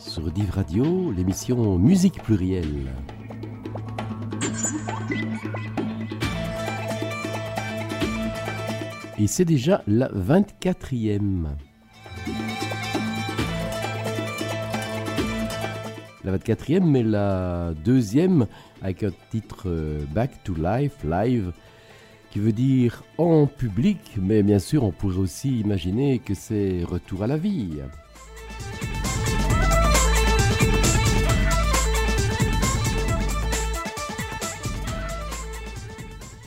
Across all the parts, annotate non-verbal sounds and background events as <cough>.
Sur Div Radio, l'émission Musique plurielle. Et c'est déjà la 24e. La 24e, mais la deuxième avec un titre euh, Back to Life, live, qui veut dire en public, mais bien sûr on pourrait aussi imaginer que c'est retour à la vie.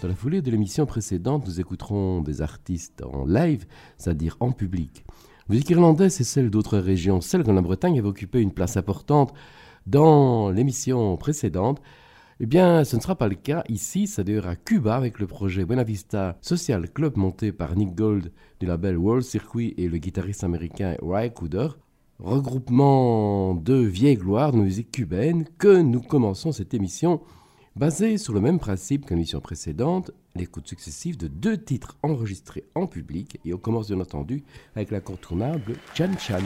Dans la foulée de l'émission précédente, nous écouterons des artistes en live, c'est-à-dire en public. La musique irlandaise et celle d'autres régions, celle de la Bretagne avait occupé une place importante dans l'émission précédente. Eh bien, ce ne sera pas le cas ici, c'est d'ailleurs à Cuba avec le projet Buena Vista Social Club monté par Nick Gold du label World Circuit et le guitariste américain Ray Cooder. Regroupement de vieilles gloires de musique cubaine que nous commençons cette émission Basé sur le même principe que l'émission précédente, l'écoute successive de deux titres enregistrés en public, et on commence bien entendu avec l'incontournable Chan Chan.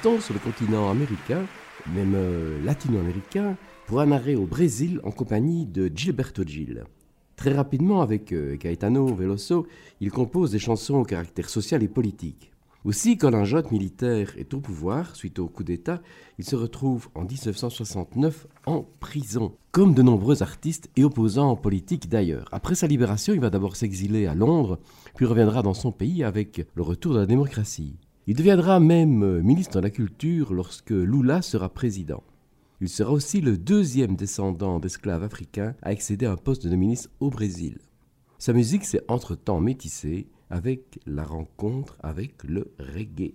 Sur le continent américain, même euh, latino-américain, pour un arrêt au Brésil en compagnie de Gilberto Gil. Très rapidement, avec euh, Caetano Veloso, il compose des chansons au caractère social et politique. Aussi, quand un jeune militaire est au pouvoir, suite au coup d'État, il se retrouve en 1969 en prison, comme de nombreux artistes et opposants politiques d'ailleurs. Après sa libération, il va d'abord s'exiler à Londres, puis reviendra dans son pays avec le retour de la démocratie. Il deviendra même euh, ministre de la Culture lorsque Lula sera président. Il sera aussi le deuxième descendant d'esclaves africains à accéder à un poste de ministre au Brésil. Sa musique s'est entre-temps métissée avec la rencontre avec le reggae.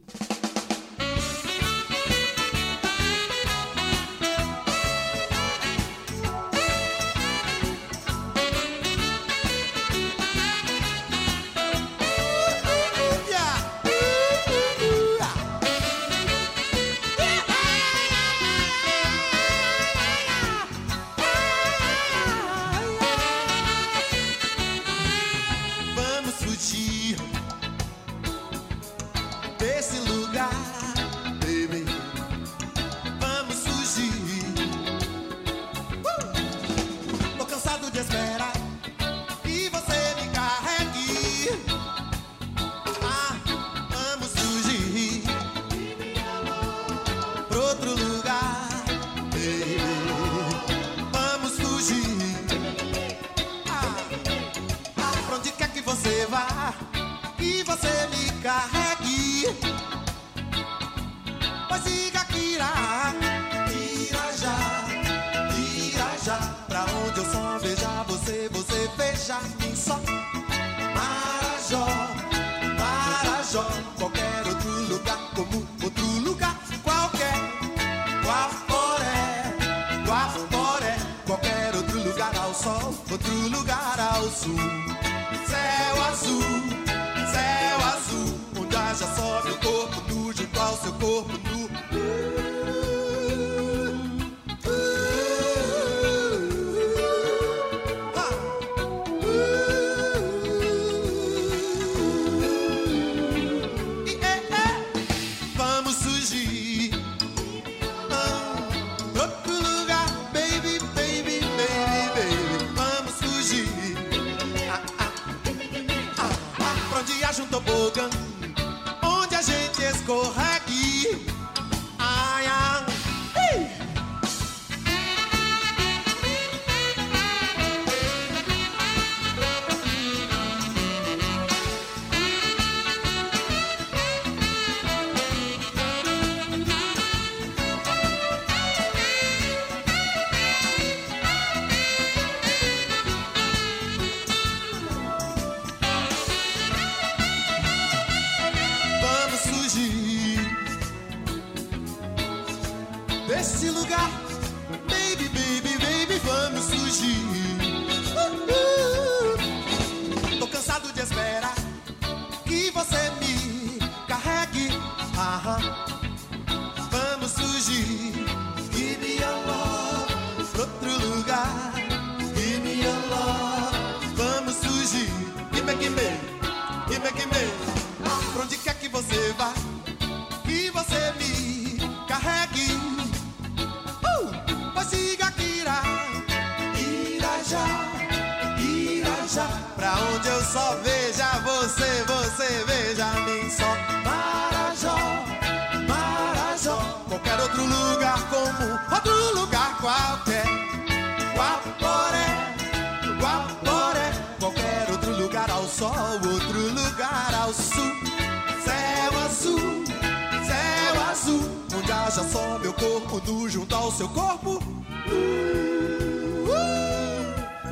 Deixa só meu corpo nu junto ao seu corpo. Uh,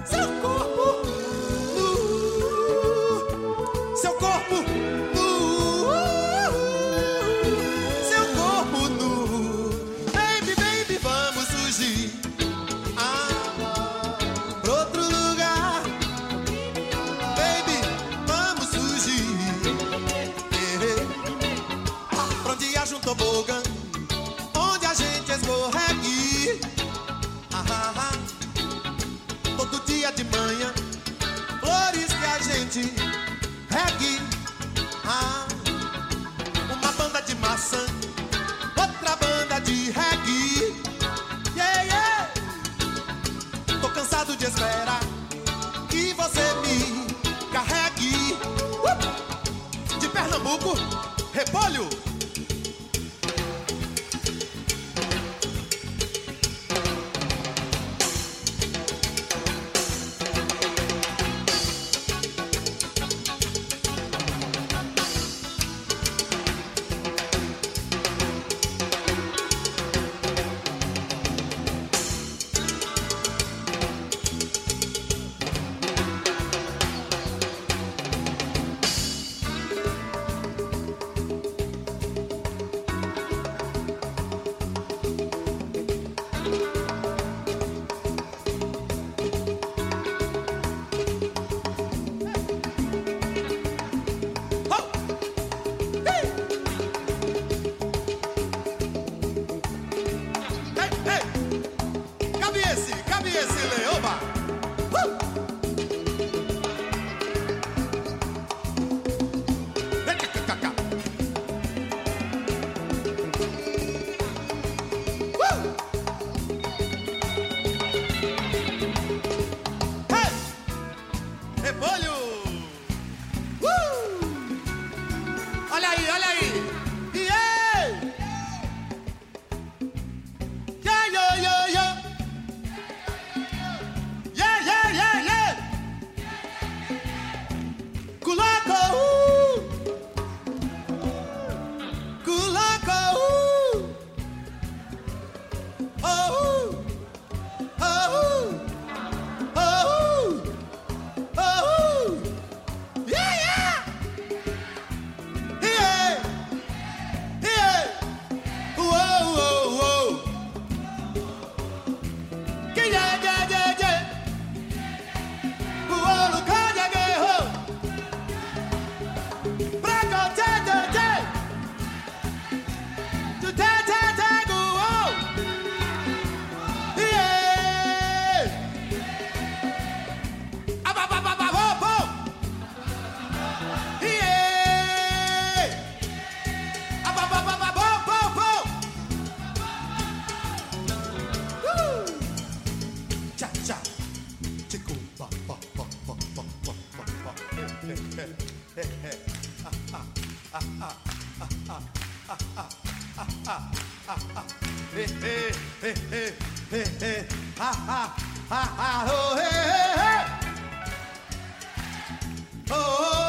seu corpo. 过 Ha ha ha! hey, hey, hey, hey, hey, hey, ha, ha, ha, ha, oh, hey, hey, hey, oh. oh.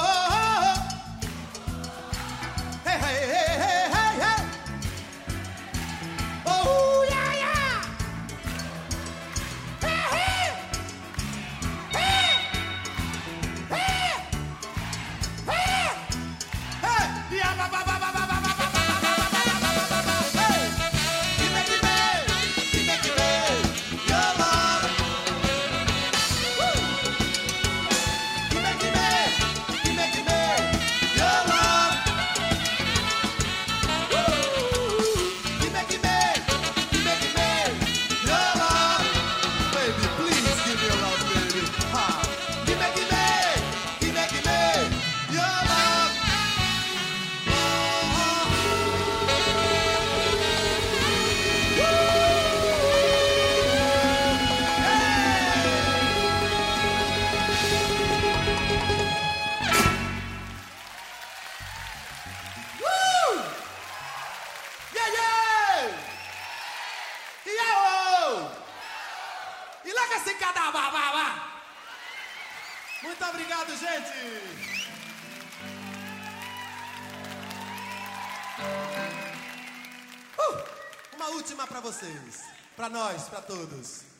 Para nós, para todos.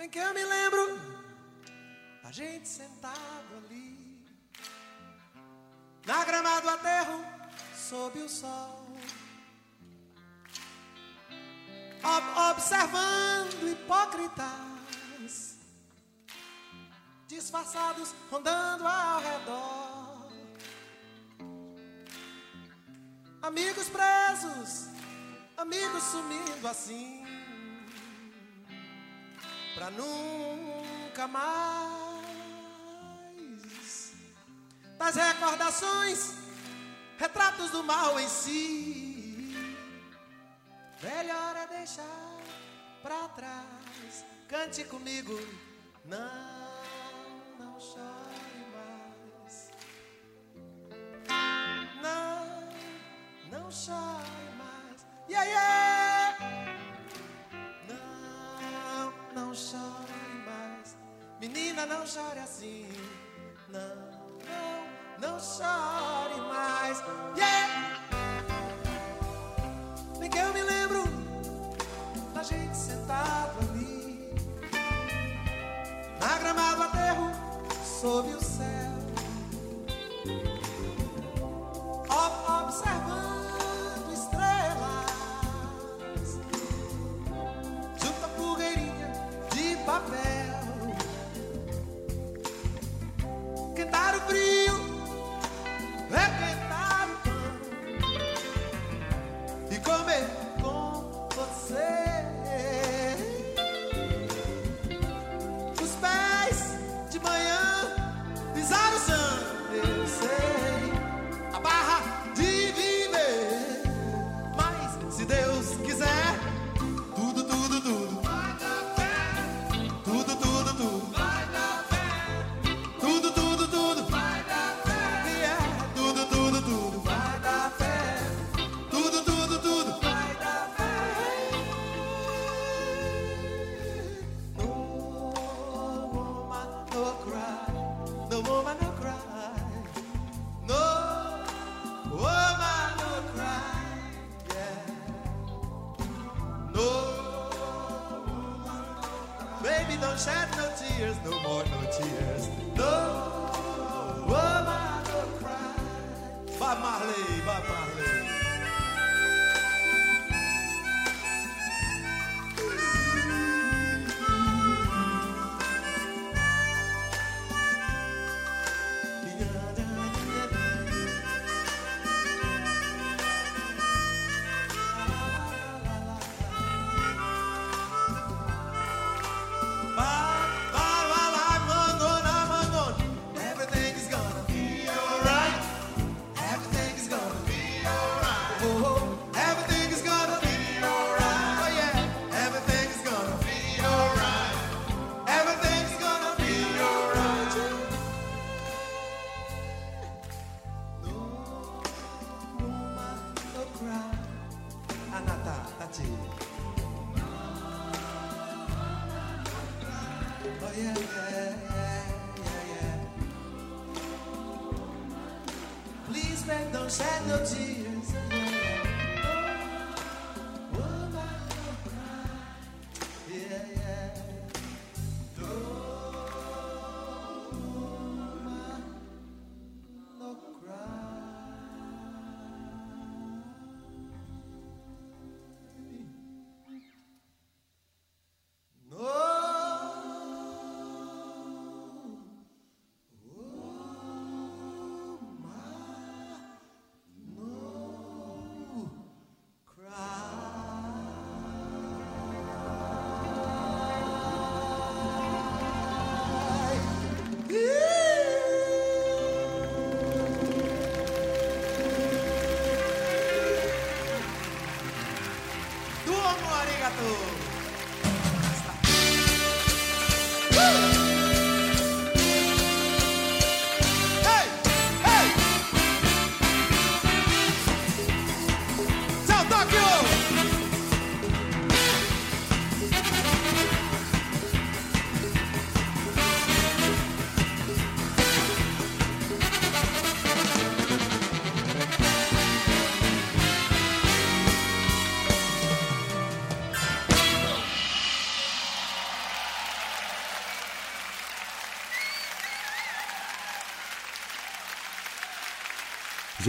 Bem que eu me lembro da gente sentado ali, na grama do aterro, sob o sol, ob observando hipócritas, disfarçados rondando ao redor, amigos presos, amigos sumindo assim pra nunca mais. Das recordações, retratos do mal em si. Melhor é deixar pra trás. Cante comigo, não. não chore assim. Não, não, não chore mais. Yeah! Bem que eu me lembro da gente sentado ali, na gramado aterro, sob o céu.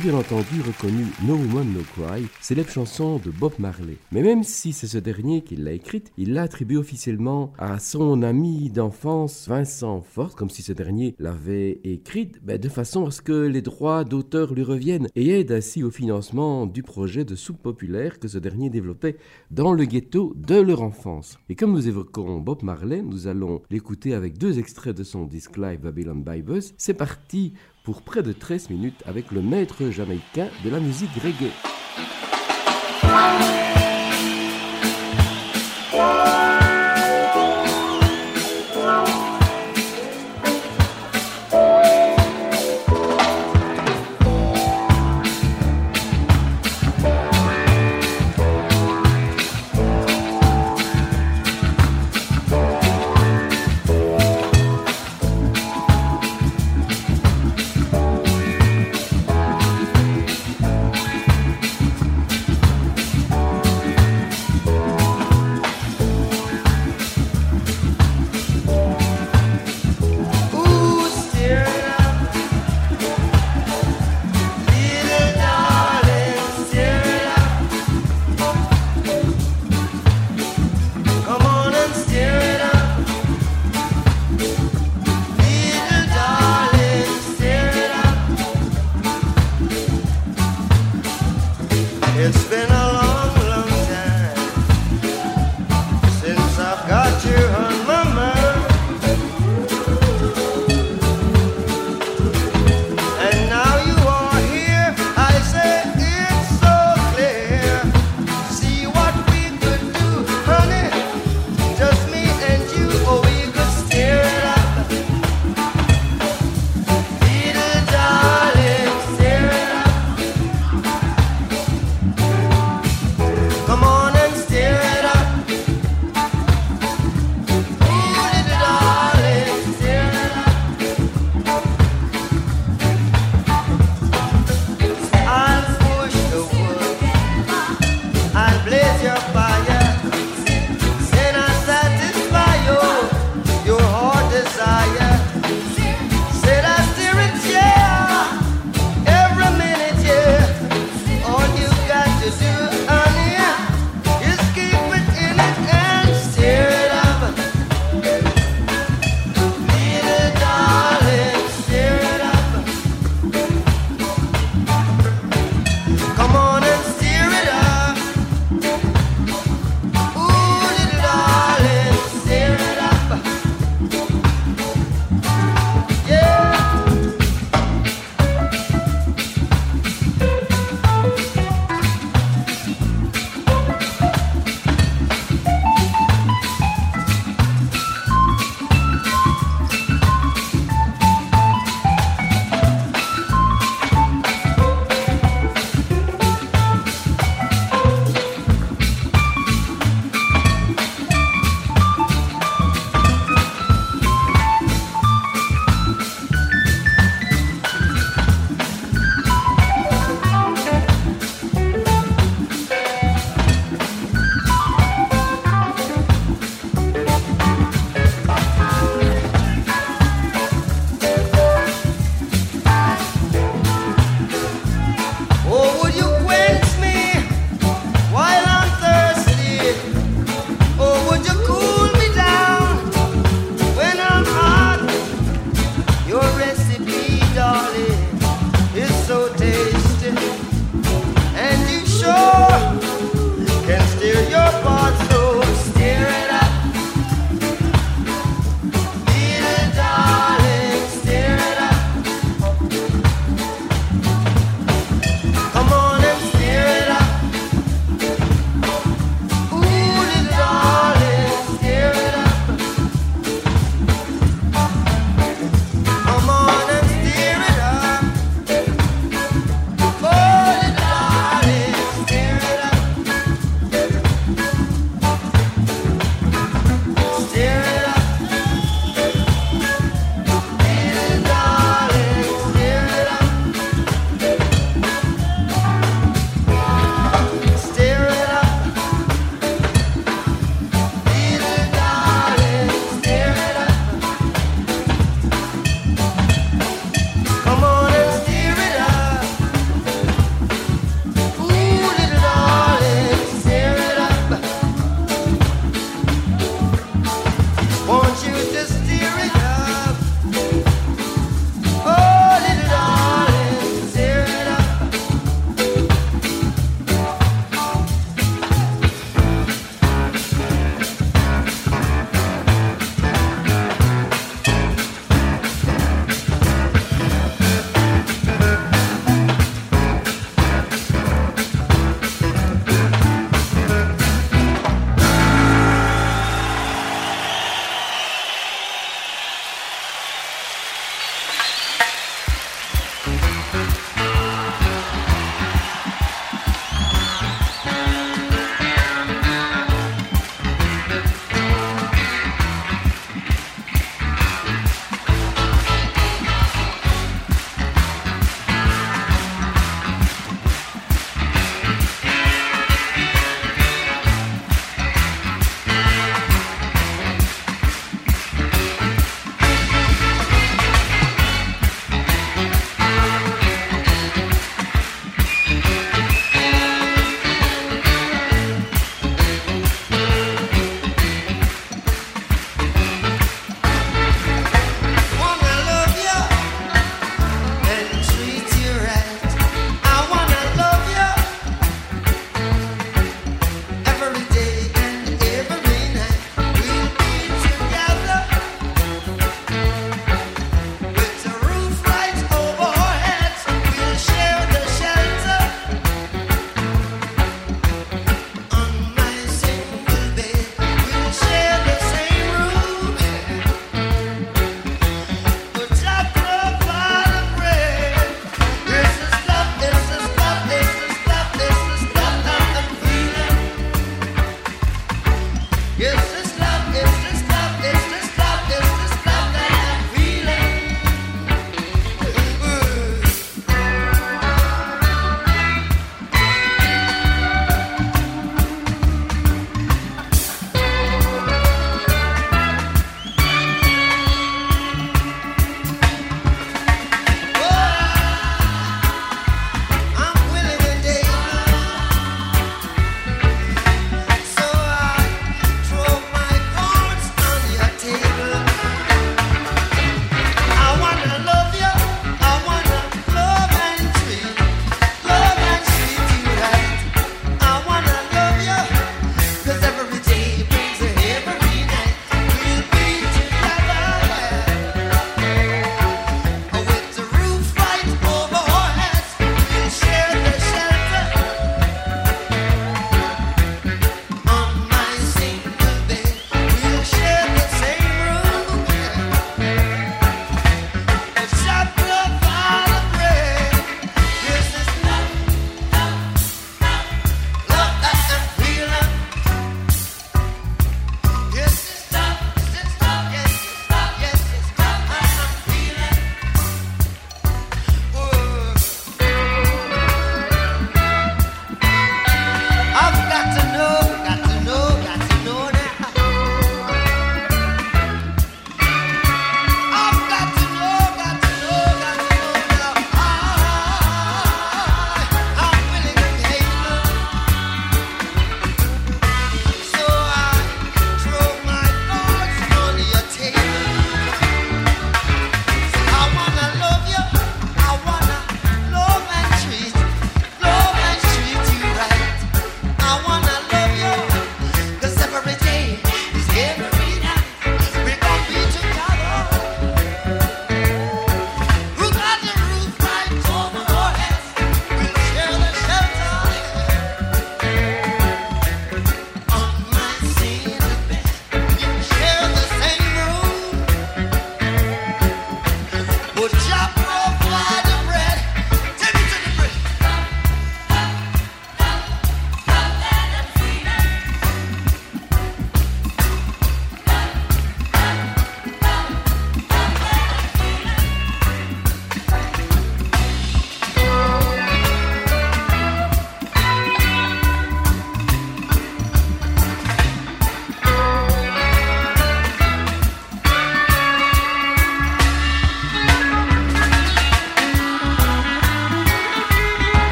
Bien entendu reconnu No Woman No Cry, célèbre chanson de Bob Marley. Mais même si c'est ce dernier qui l'a écrite, il l'a attribuée officiellement à son ami d'enfance Vincent Ford, comme si ce dernier l'avait écrite ben, de façon à ce que les droits d'auteur lui reviennent et aide ainsi au financement du projet de soupe populaire que ce dernier développait dans le ghetto de leur enfance. Et comme nous évoquons Bob Marley, nous allons l'écouter avec deux extraits de son disque live Babylon Bibles. C'est parti pour près de 13 minutes avec le maître jamaïcain de la musique reggae.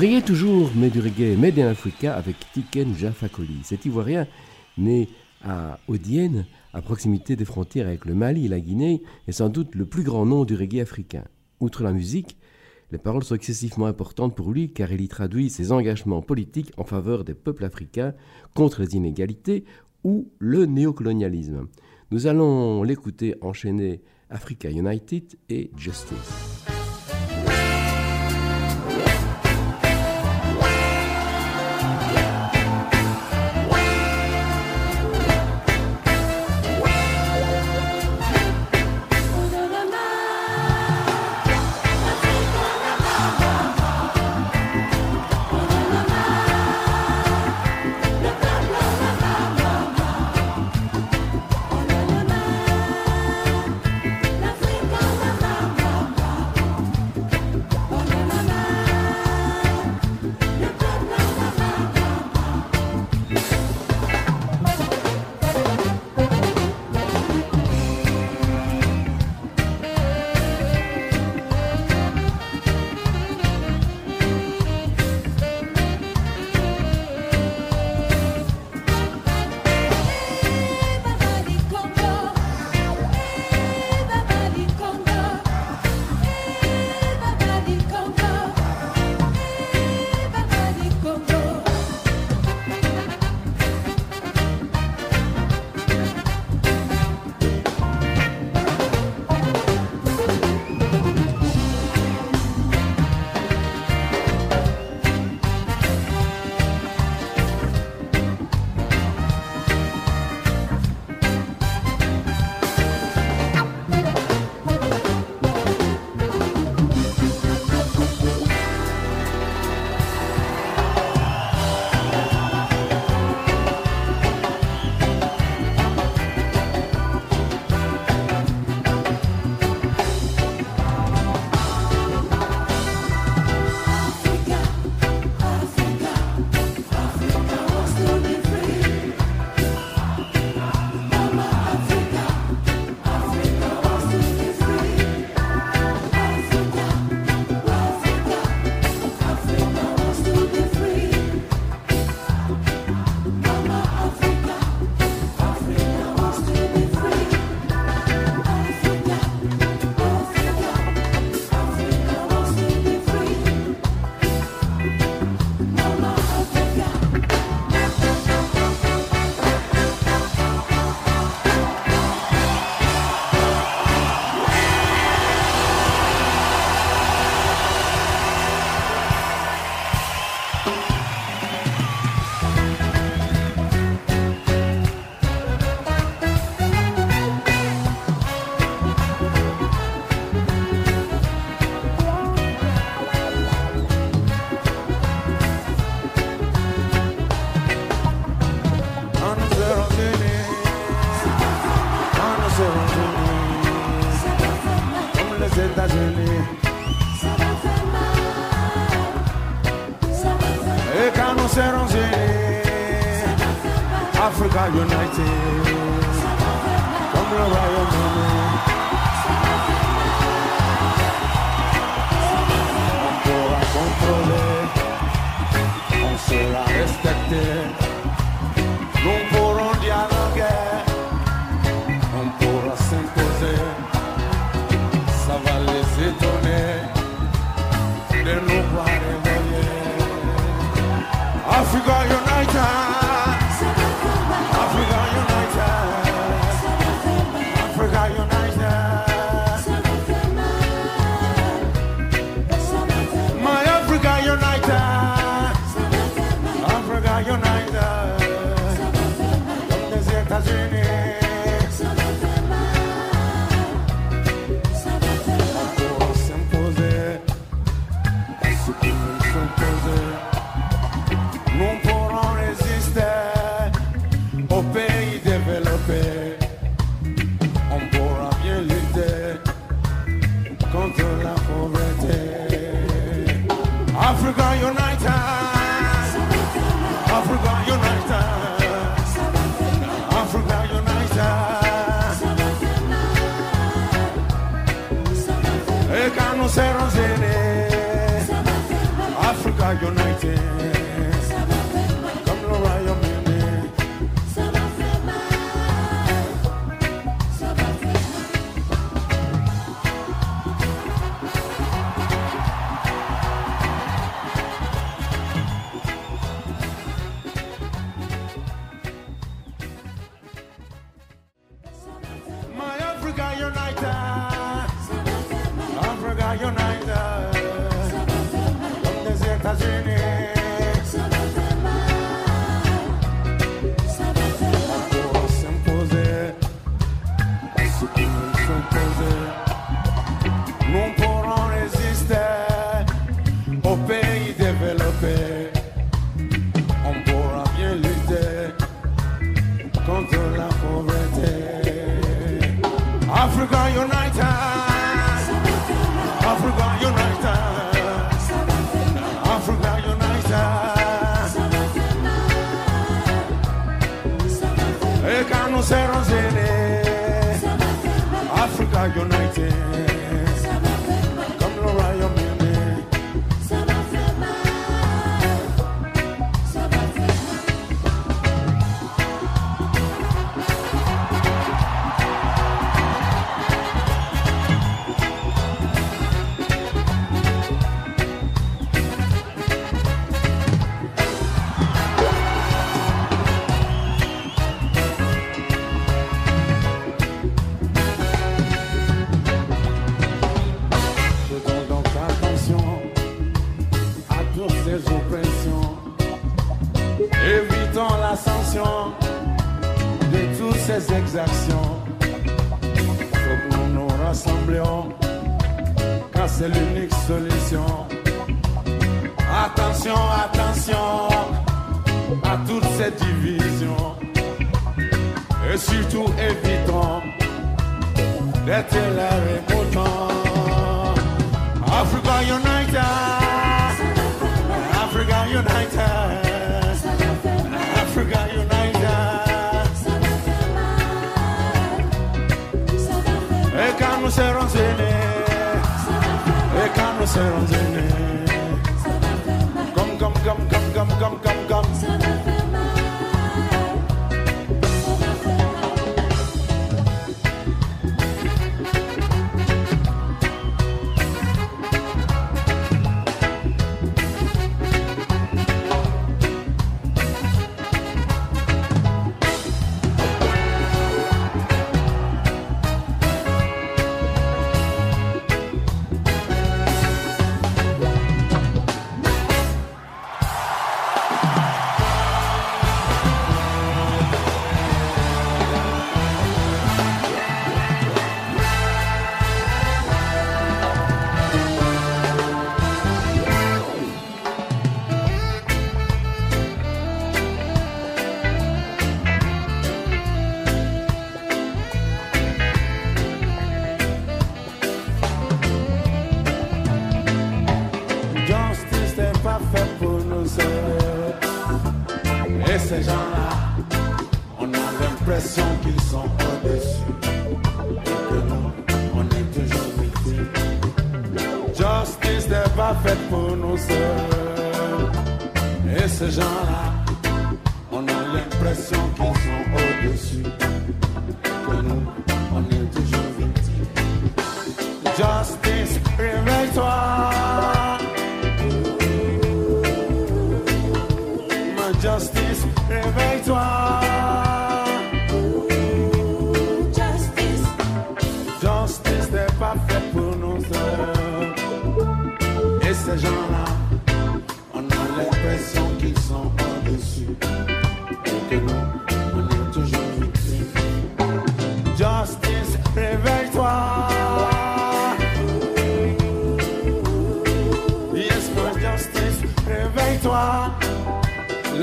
Reggae toujours, mais du reggae made in Africa avec Tiken Jafakoli. Cet Ivoirien, né à Odienne, à proximité des frontières avec le Mali et la Guinée, est sans doute le plus grand nom du reggae africain. Outre la musique, les paroles sont excessivement importantes pour lui car il y traduit ses engagements politiques en faveur des peuples africains contre les inégalités ou le néocolonialisme. Nous allons l'écouter enchaîner Africa United et Justice.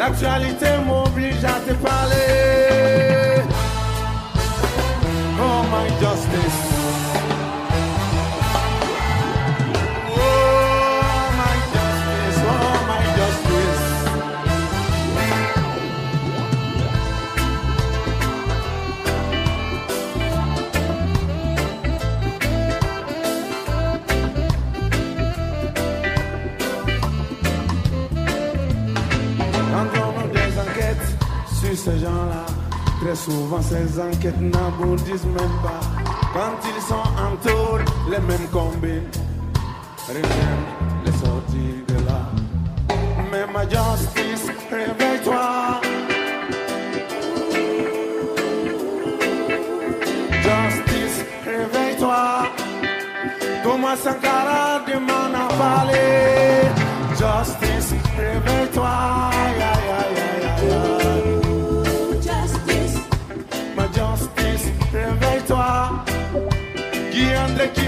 L'actualité m'oblige à te parler. Oh my justice. Souvent ces enquêtes n'aboutissent même pas. Quand ils sont en tour, les mêmes combines reviennent les sortir de là. Mais ma justice, réveille-toi. Justice, réveille-toi. Thomas Sankara demande à parler. Justice, réveille-toi. André qui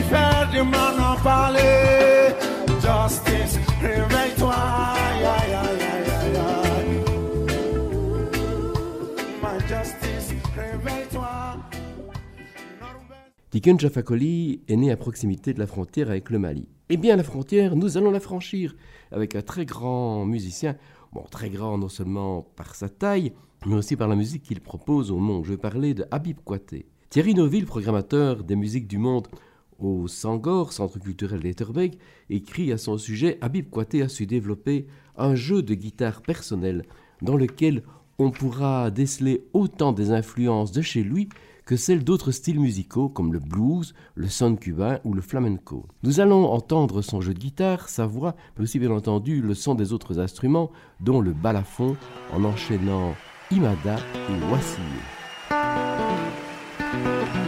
Jafakoli est né à proximité de la frontière avec le Mali. Eh bien, la frontière, nous allons la franchir avec un très grand musicien. Bon, très grand non seulement par sa taille, mais aussi par la musique qu'il propose au monde. Je vais parler de Habib Kouaté. Thierry Neuville, programmateur des musiques du monde au Sangor, centre culturel d'Etterbeek, écrit à son sujet Habib Kouaté a su développer un jeu de guitare personnel dans lequel on pourra déceler autant des influences de chez lui que celles d'autres styles musicaux comme le blues, le son cubain ou le flamenco. Nous allons entendre son jeu de guitare, sa voix, mais aussi bien entendu le son des autres instruments, dont le balafon, en enchaînant Imada et Thank you.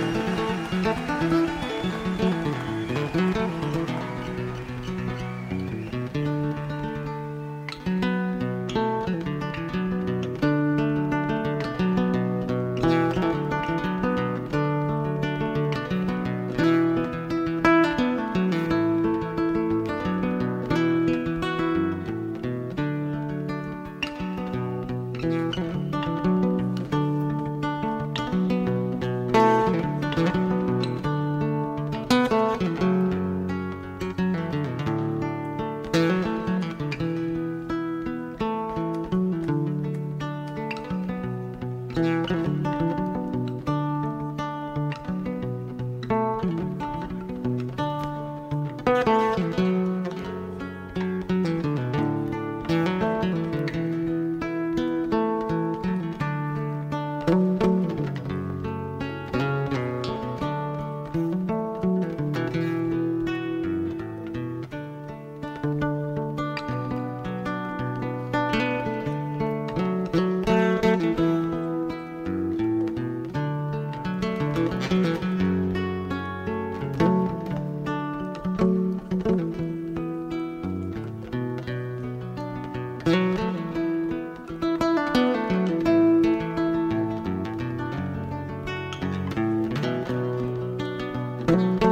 Wassilier. ibolo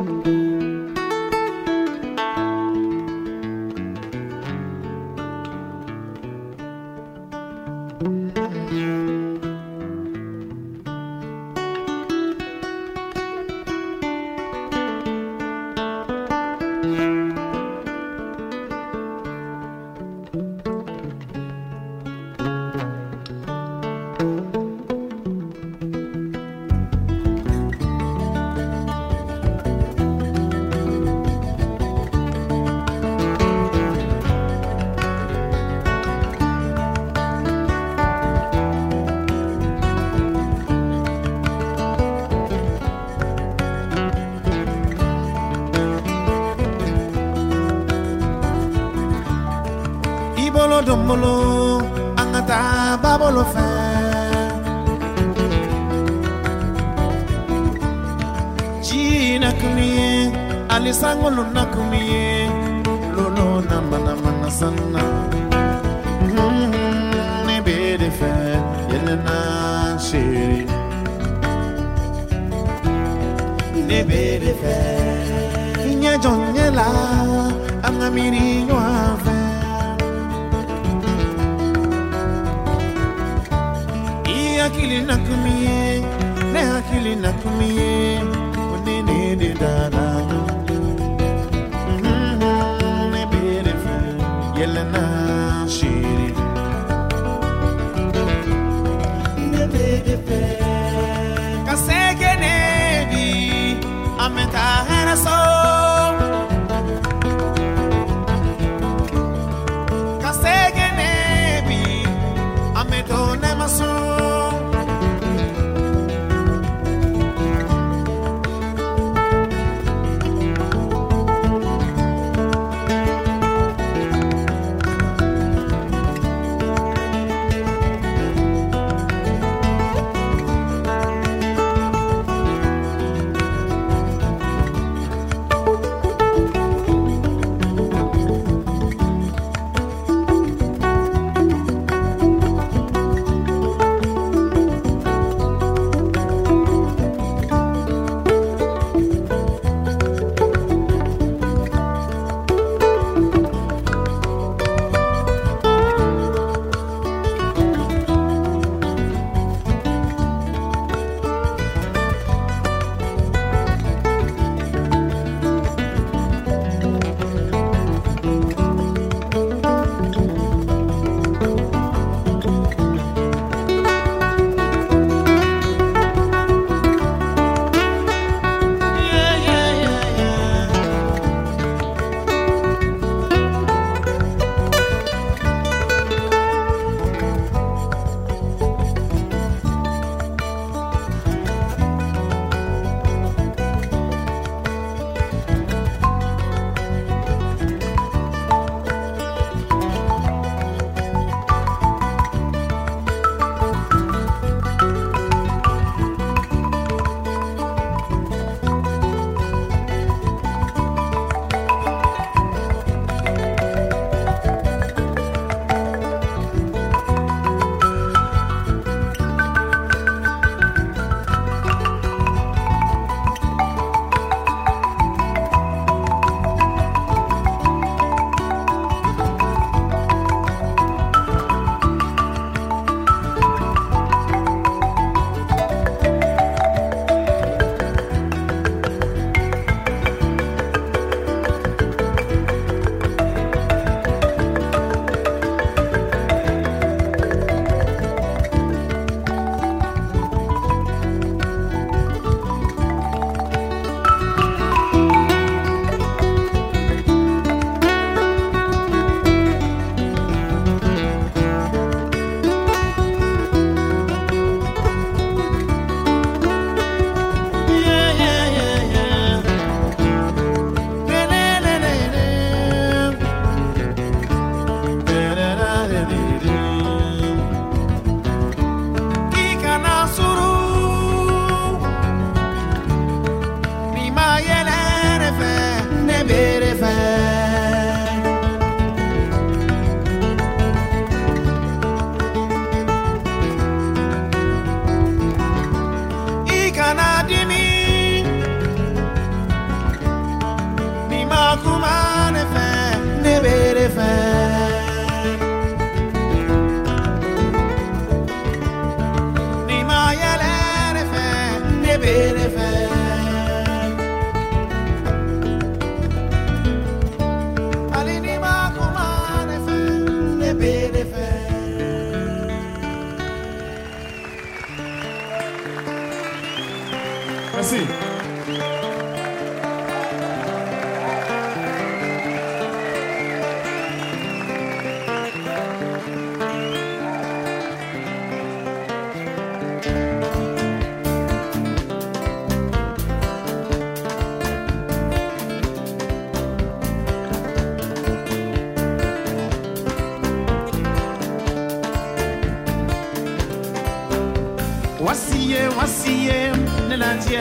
wasiye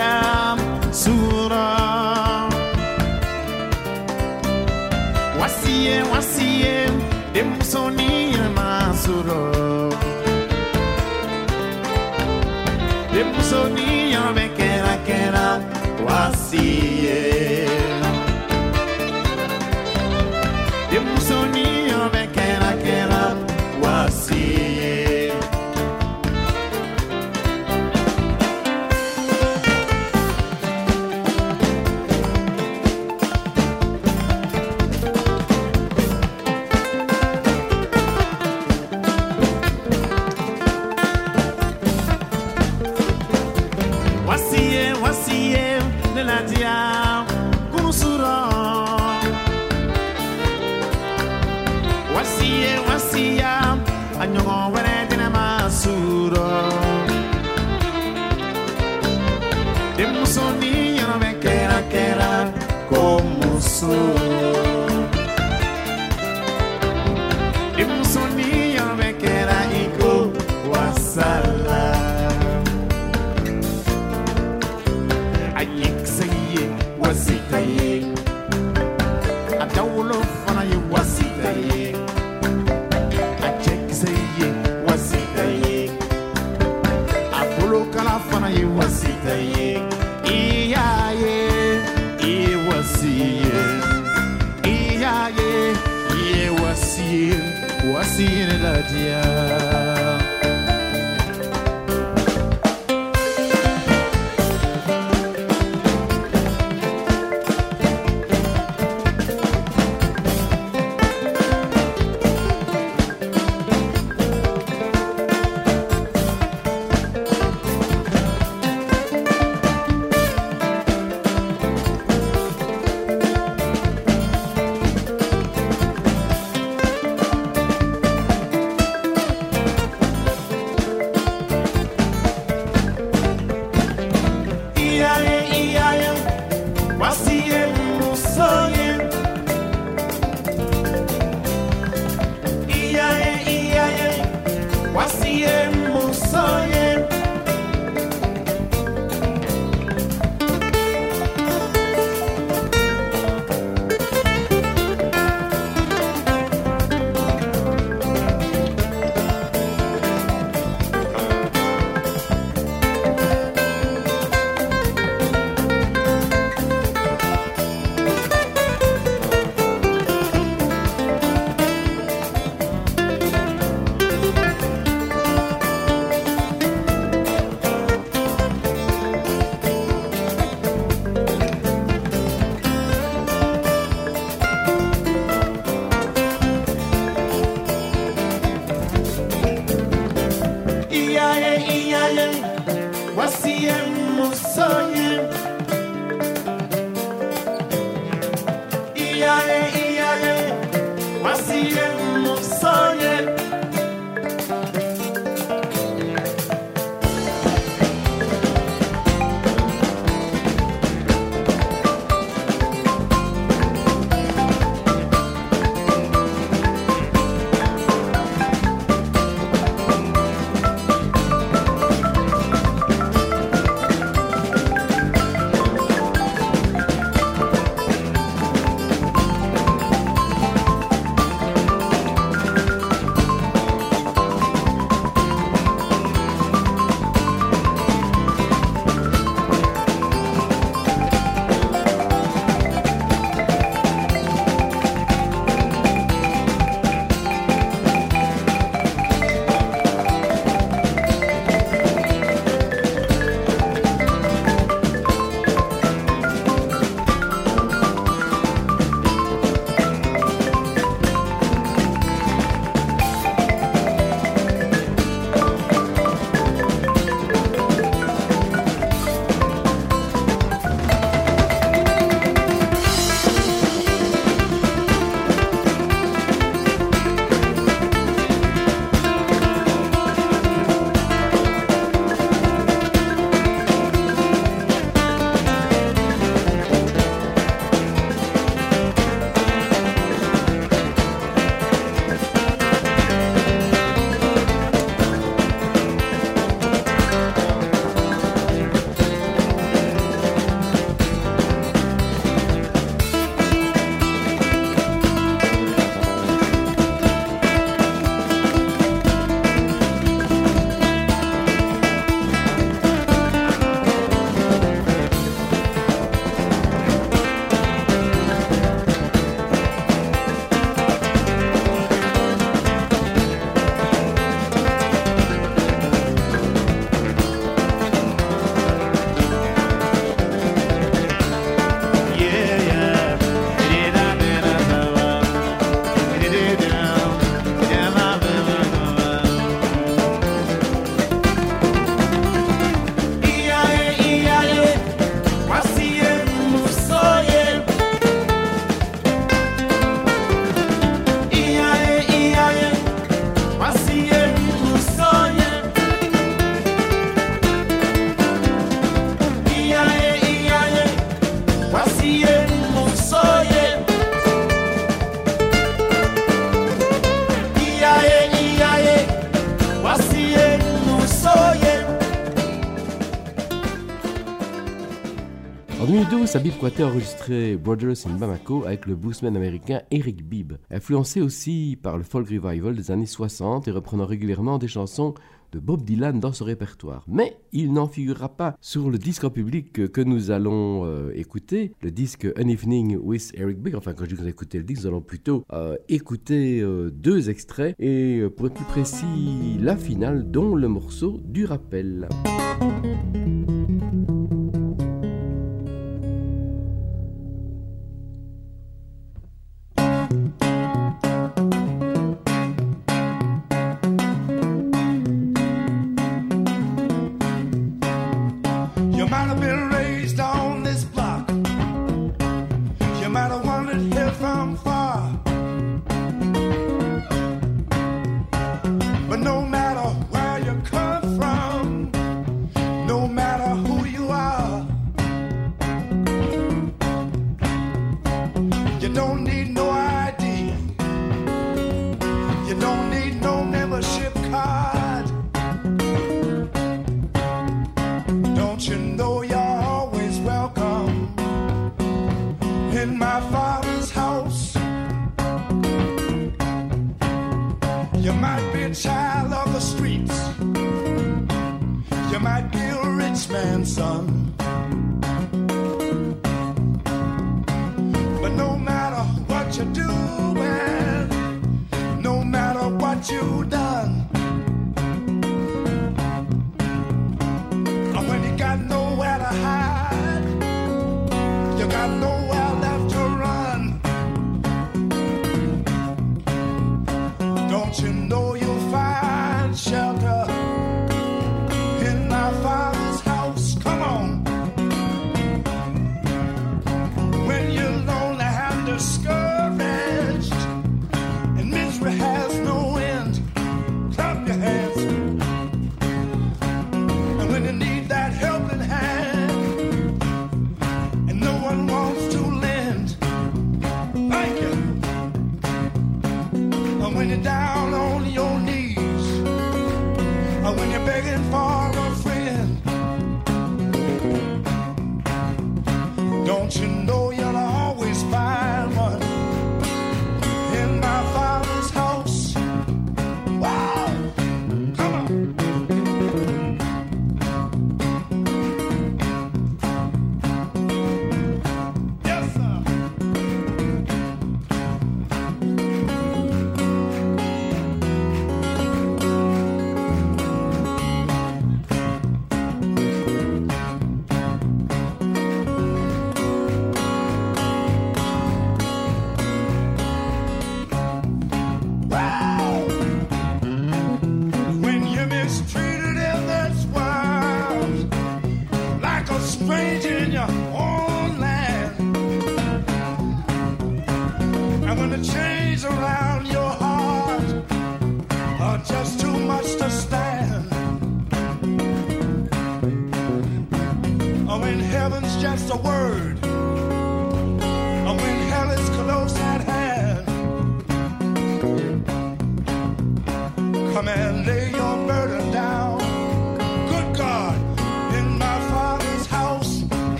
ye Moussa Bib a enregistré Brothers in Bamako avec le bluesman américain Eric Bibb, influencé aussi par le folk revival des années 60 et reprenant régulièrement des chansons de Bob Dylan dans son répertoire. Mais il n'en figurera pas sur le disque en public que nous allons euh, écouter, le disque An Evening with Eric Bibb. Enfin, quand je dis que nous écouter le disque, nous allons plutôt euh, écouter euh, deux extraits et, pour être plus précis, la finale, dont le morceau du rappel.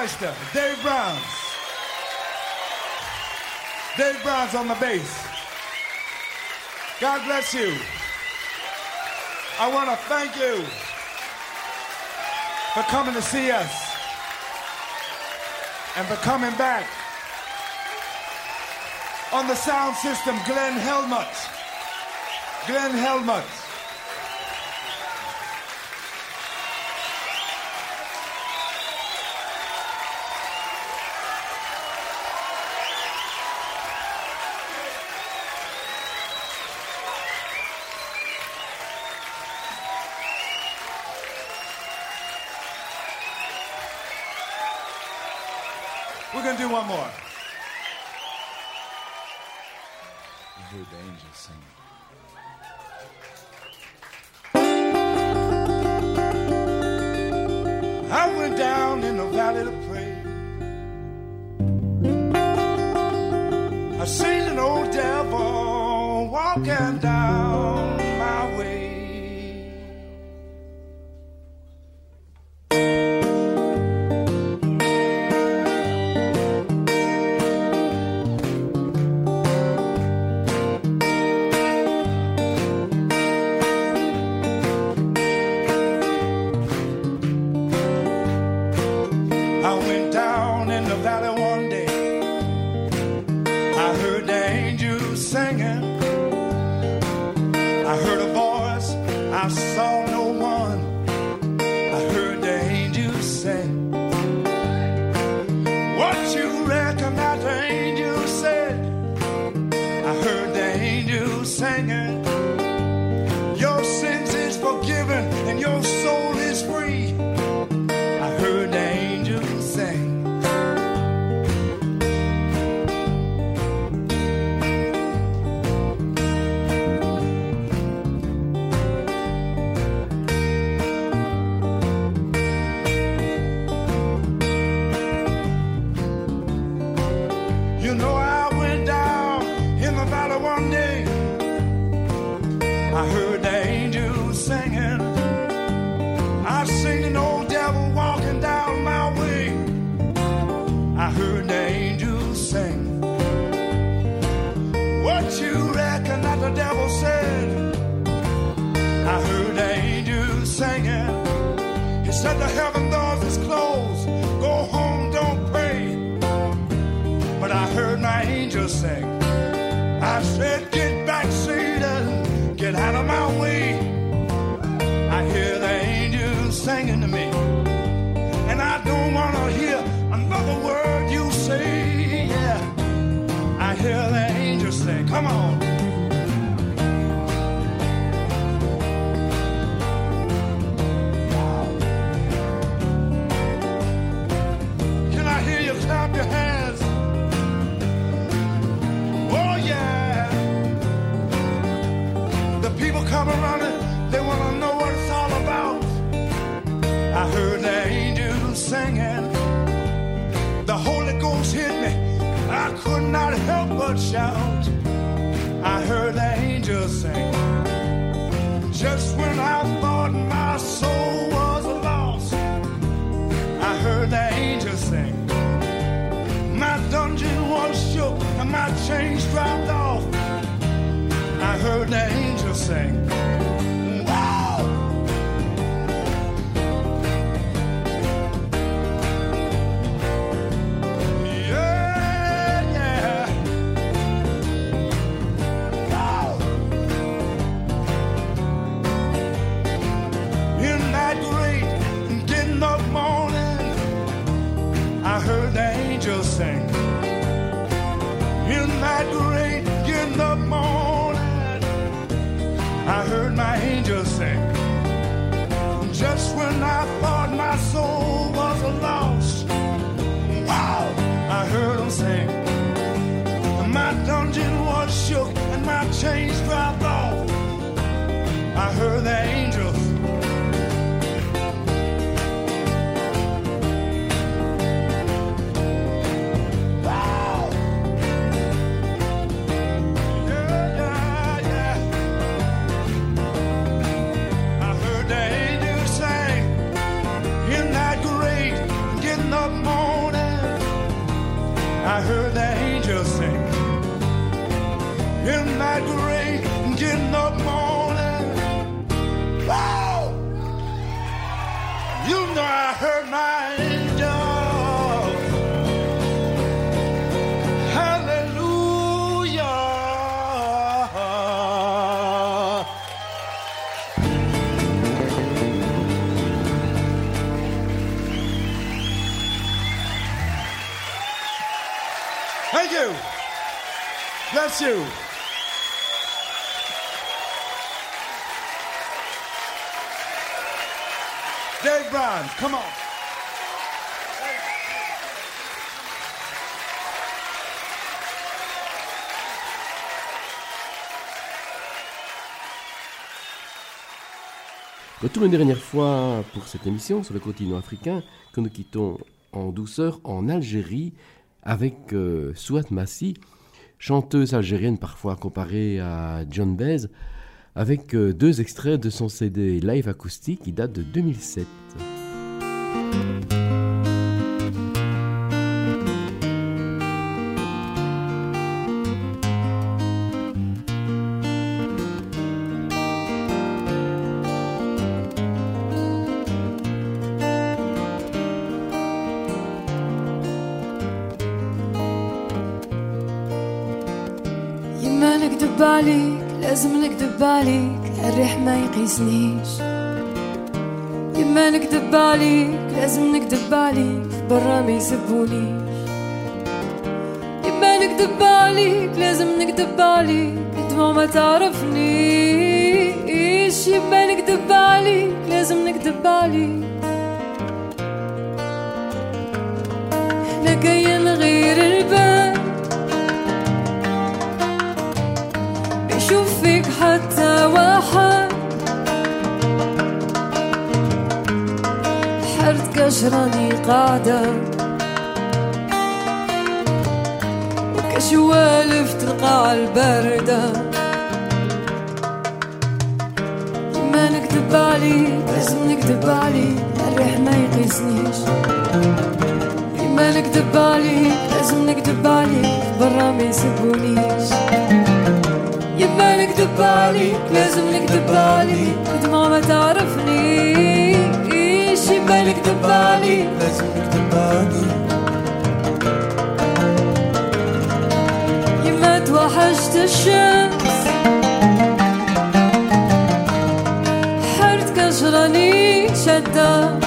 Meister, Dave Browns. Dave Browns on the bass. God bless you. I want to thank you for coming to see us and for coming back. On the sound system, Glenn Helmut. Glenn Helmut. shout. Bless you. Dave Brown, come on. Retour une dernière fois pour cette émission sur le continent africain que nous quittons en douceur en Algérie avec euh, Souat Massi, chanteuse algérienne parfois comparée à John Baez, avec euh, deux extraits de son CD live acoustique qui date de 2007. ما يقيسنيش يما نكدب عليك لازم نكدب عليك برا ما يسبونيش يما نكدب عليك لازم نكدب عليك دموع ما تعرفنيش. يما نكدب عليك لازم نكدب عليك. إحنا جايين غير الباب يشوف فيك حتى واحد. كشراني قاعدة. وكشوالف تلقى الباردة ما نكذب عليك لازم نكذب عليك الريح ما يقيسنيش. ما نكذب عليك لازم نكذب عليك برا ما يسبونيش. يبقى نكذب عليك لازم نكذب عليك دموع ما تعرفني. بالك تبعني لازمك تبعني يما توحشت الشمس. حرت كشراني شدت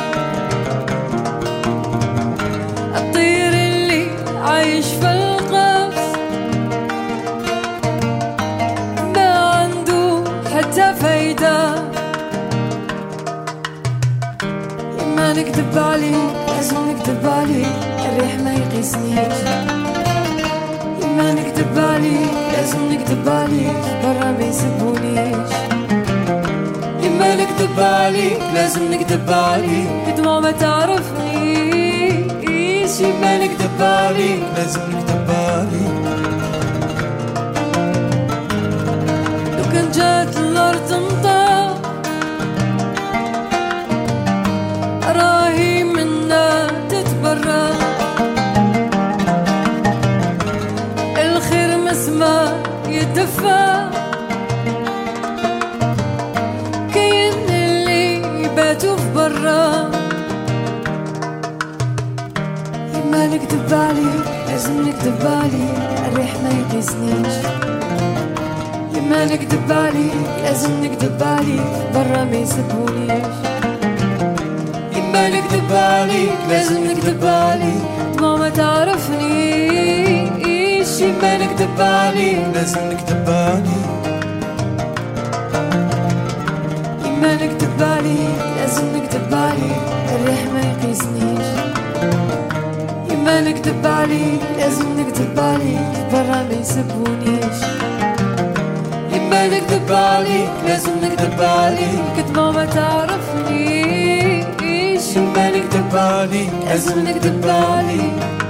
تنسنيش ما نكتب عليك لازم نكتب عليك برا ما يسبونيش إما نكتب عليك لازم نكتب عليك بدون ما تعرفنيش إما نكتب عليك لازم نكتب بالي لازم نكتب بالي الريح ما يكسنيش لما نكتب بالي لازم نكتب بالي برا ما يسبونيش لما نكتب بالي لازم نكتب بالي ماما تعرفنيش لما نكتب بالي لازم نكتب بالي لما نكتب بالي نكذب عليك لازم نكذب عليك برا ما يسبونيش. يما نكذب عليك لازم نكذب عليك دموع ما تعرفنيش. يما نكذب عليك لازم نكذب عليك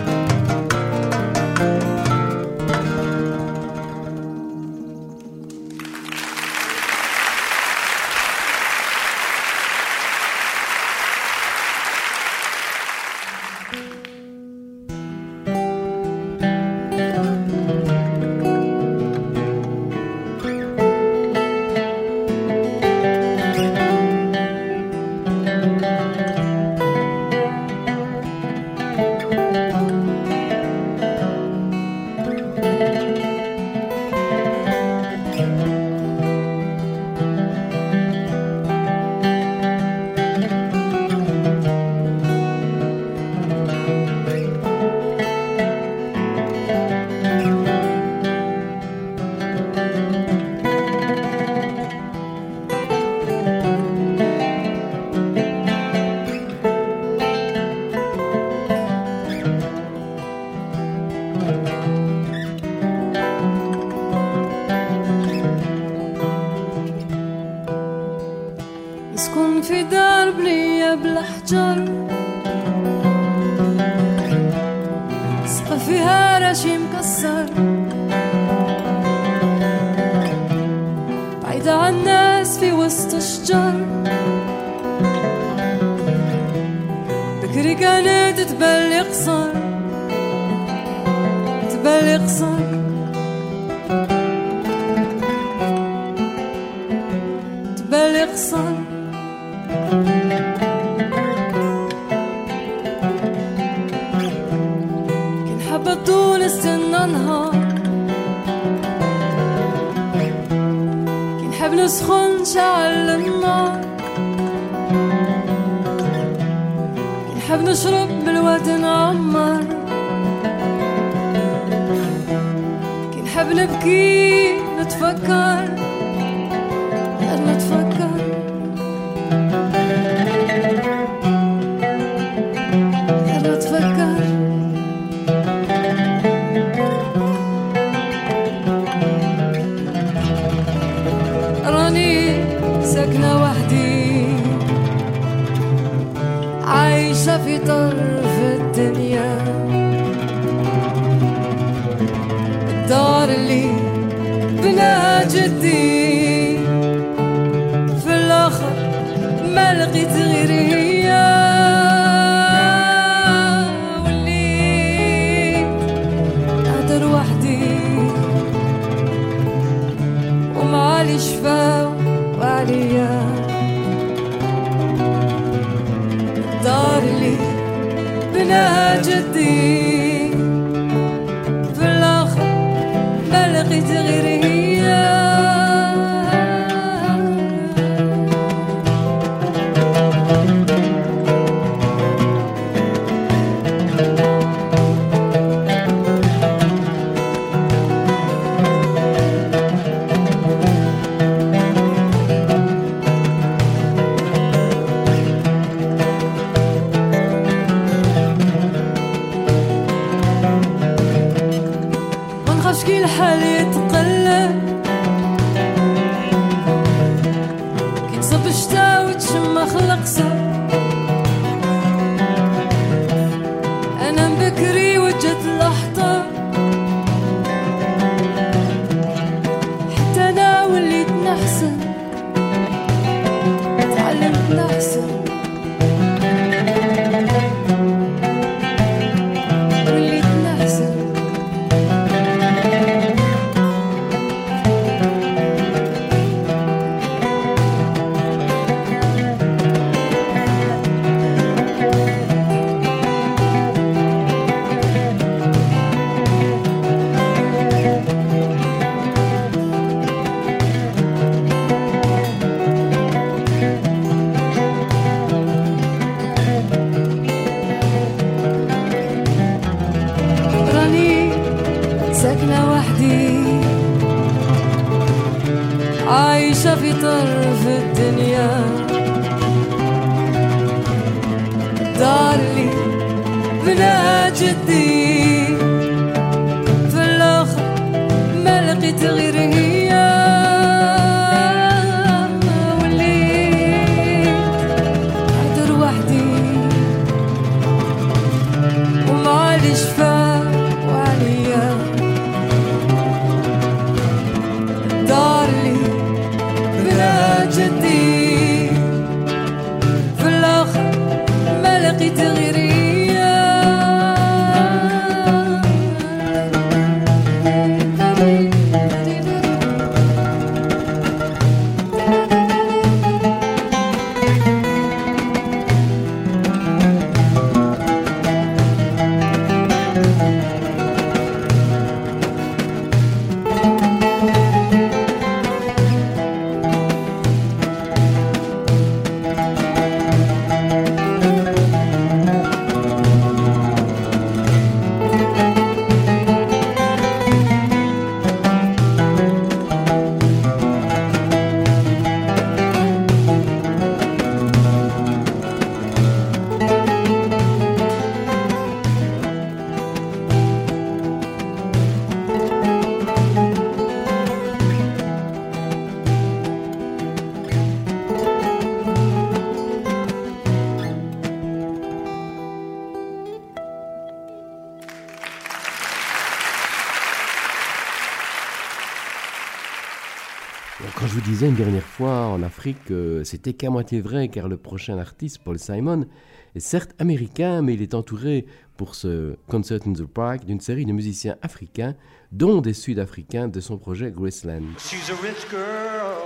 euh, c'était qu'à moitié vrai, car le prochain artiste, Paul Simon, est certes américain, mais il est entouré pour ce Concert in the Park d'une série de musiciens africains, dont des Sud-Africains de son projet Graceland. She's a rich girl.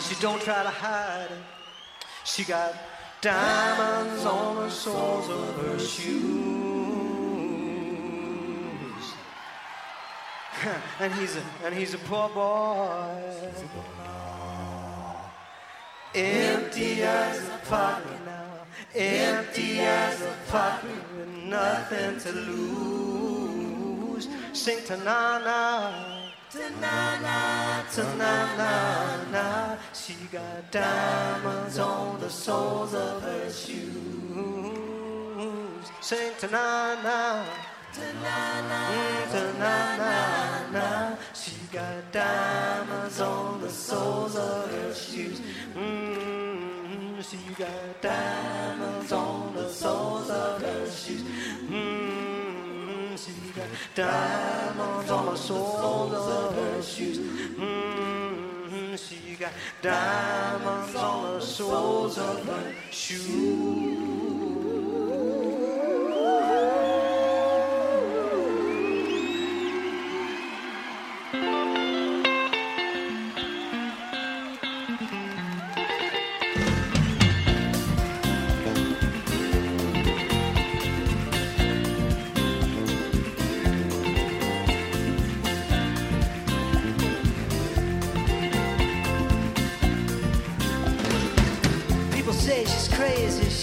She try to hide. She got diamonds on the of her shoes. <laughs> And he's a and he's a poor boy. Empty as a pocket now. Empty as a pocket with nothing to lose. Sing to na na. Ta-na-na, ta-na-na-na She got diamonds on the soles of her shoes Sing ta-na-na She got diamonds on the soles of her shoes. Mm, She got diamonds on the soles of her shoes. Mm, She got diamonds on the soles of her shoes. Mm, She got diamonds on the soles of her shoes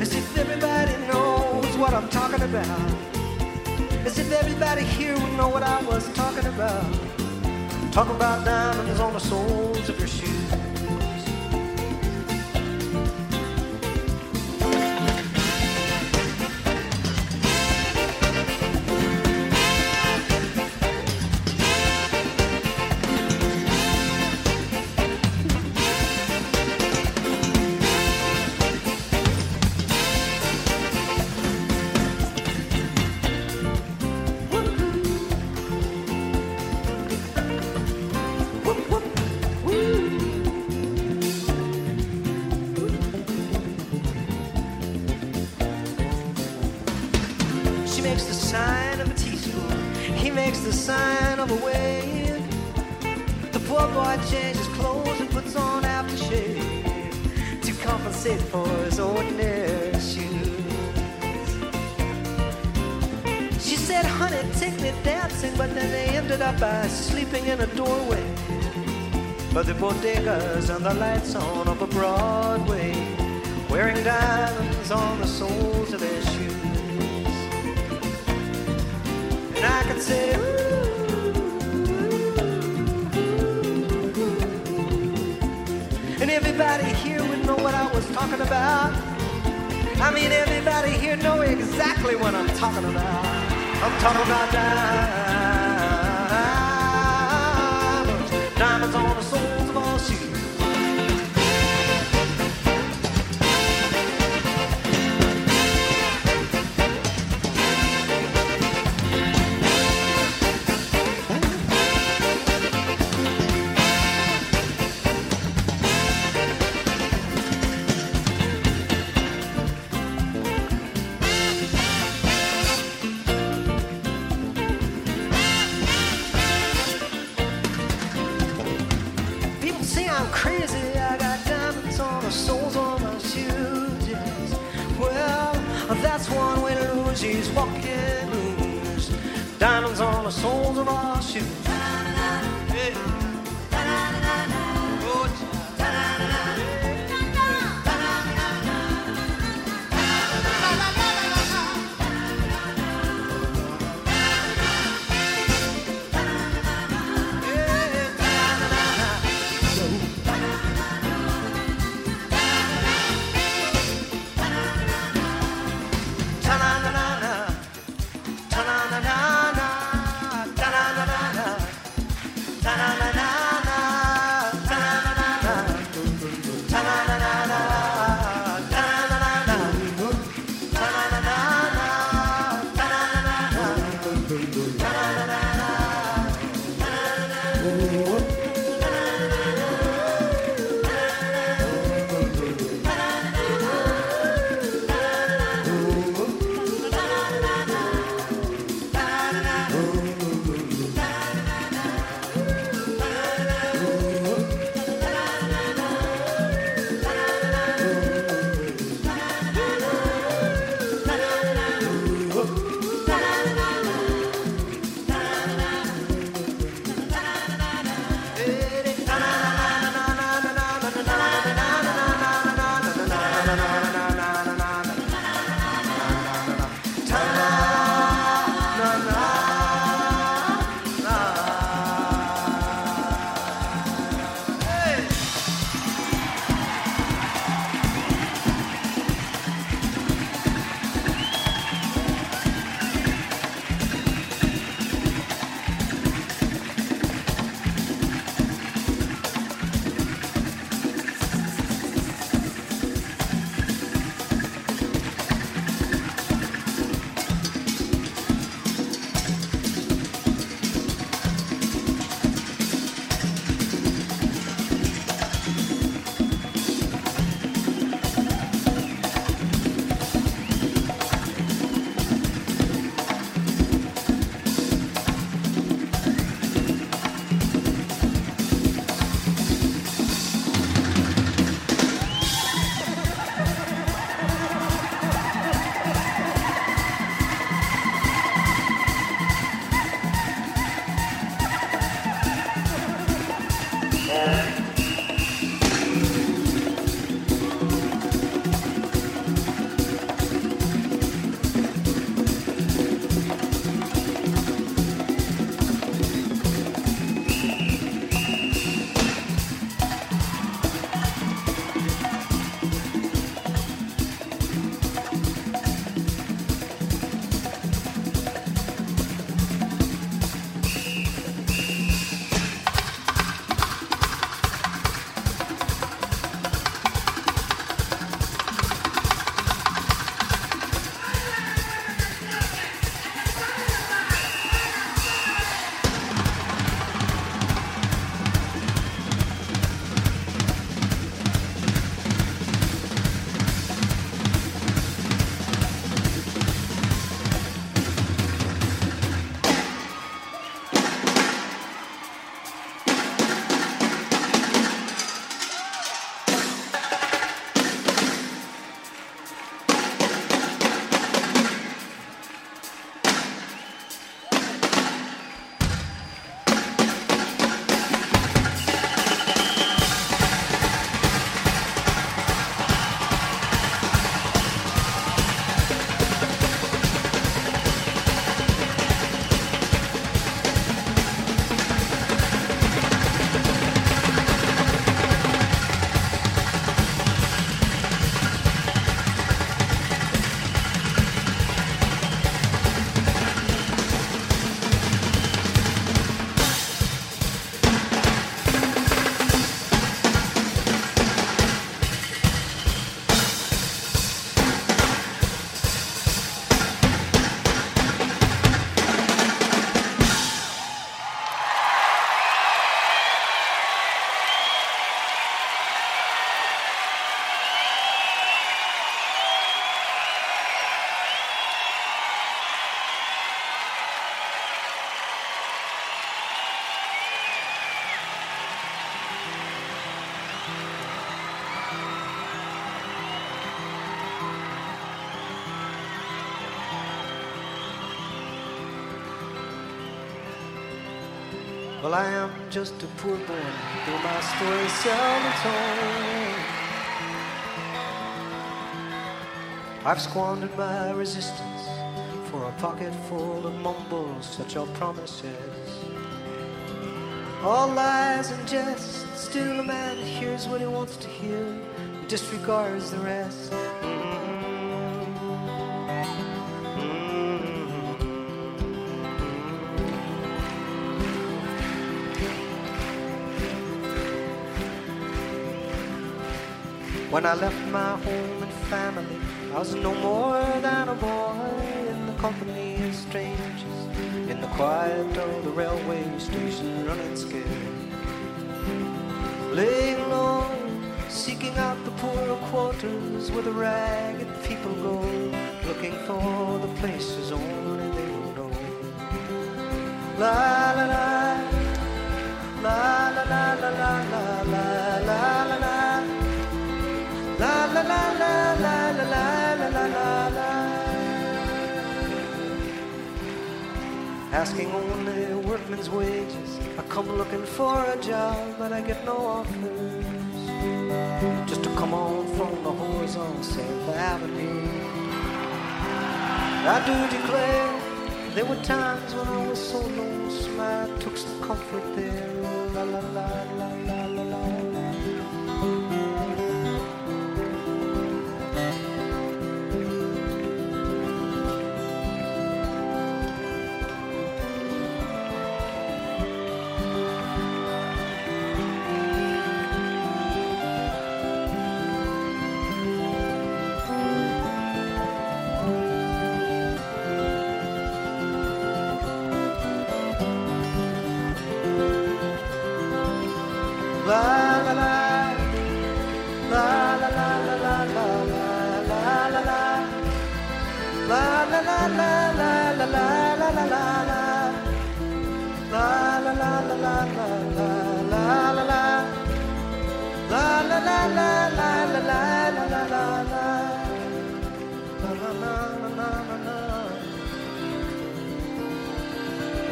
As if everybody knows what I'm talking about. As if everybody here would know what I was talking about. Talking about diamonds on the soles of your just a poor boy, though my story seldom told. I've squandered my resistance for a pocket full of mumbles, such are promises. All lies and jests, still a man hears what he wants to hear, disregards the rest. When I left my home and family, I was no more than a boy in the company of strangers, in the quiet of the railway station, running scared. Laying low, seeking out the poorer quarters where the ragged people go, looking for the places only they know. La la la, la la la la la la. Asking only workman's wages. I come looking for a job, but I get no offers. Just to come on from the whores on South Avenue. I do declare there were times when I was so lonesome I took some comfort there. La la la la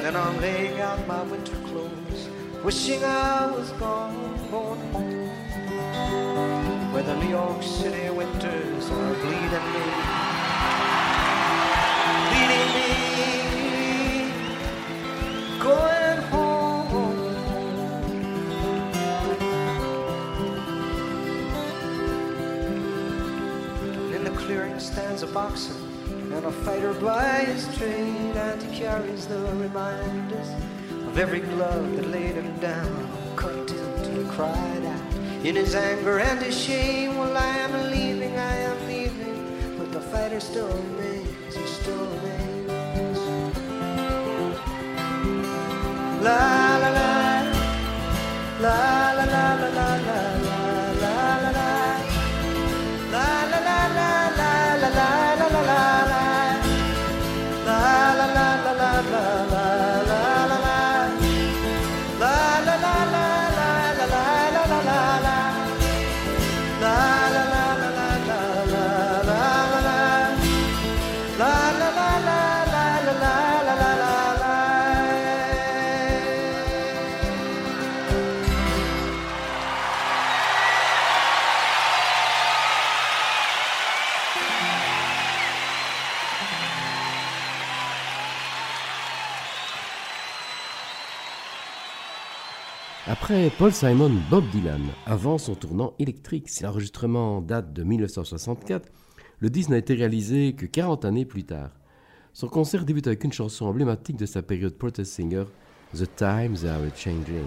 Then I'm laying out my winter clothes Wishing I was gone, Where the New York City winters are bleeding me. Bleeding me. Going home. And In the clearing stands a boxer and a fighter by his trade, and he carries the reminders of every glove that laid him down, cried out in his anger and his shame. Well, I am leaving, I am leaving, but the fighter still remains, he still remains. La la la, la Après Paul Simon, Bob Dylan, avant son tournant électrique, si l'enregistrement date de 1964, le disque n'a été réalisé que 40 années plus tard. Son concert débute avec une chanson emblématique de sa période protest singer, The Times Are Changing.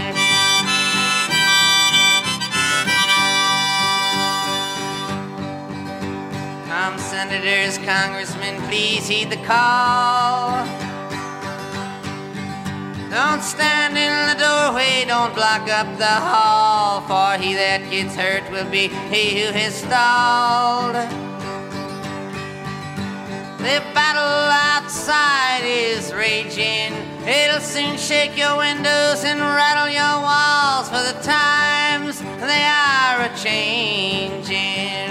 Senators, congressmen, please heed the call. Don't stand in the doorway, don't block up the hall, for he that gets hurt will be he who has stalled. The battle outside is raging. It'll soon shake your windows and rattle your walls, for the times they are a changing.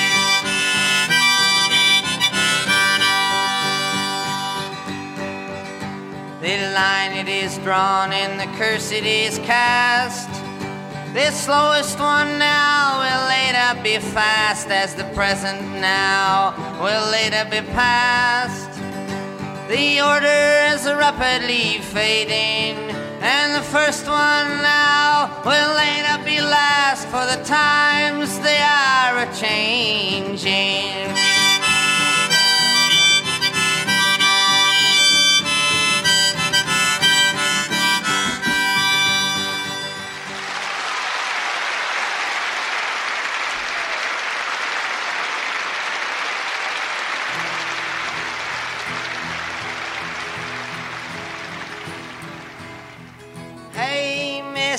The line it is drawn and the curse it is cast. The slowest one now will later be fast, as the present now will later be past. The order is rapidly fading, and the first one now will later be last, for the times they are a changing.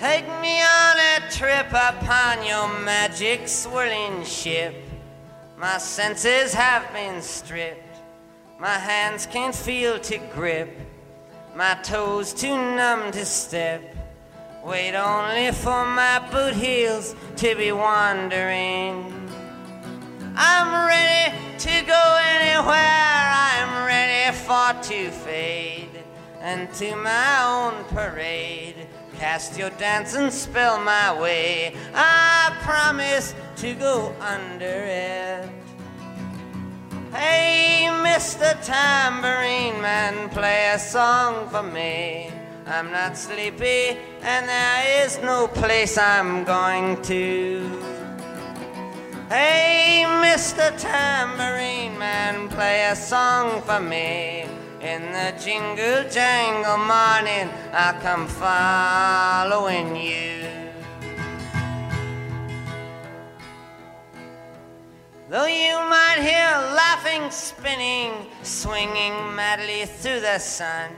Take me on a trip upon your magic swirling ship. My senses have been stripped. My hands can't feel to grip. My toes too numb to step. Wait only for my boot heels to be wandering. I'm ready to go anywhere. I'm ready for to fade. And to my own parade, cast your dancing spell my way. I promise to go under it. Hey, Mr. Tambourine Man, play a song for me. I'm not sleepy, and there is no place I'm going to. Hey, Mr. Tambourine Man, play a song for me. In the jingle jangle morning, I come following you. Though you might hear laughing, spinning, swinging madly through the sun,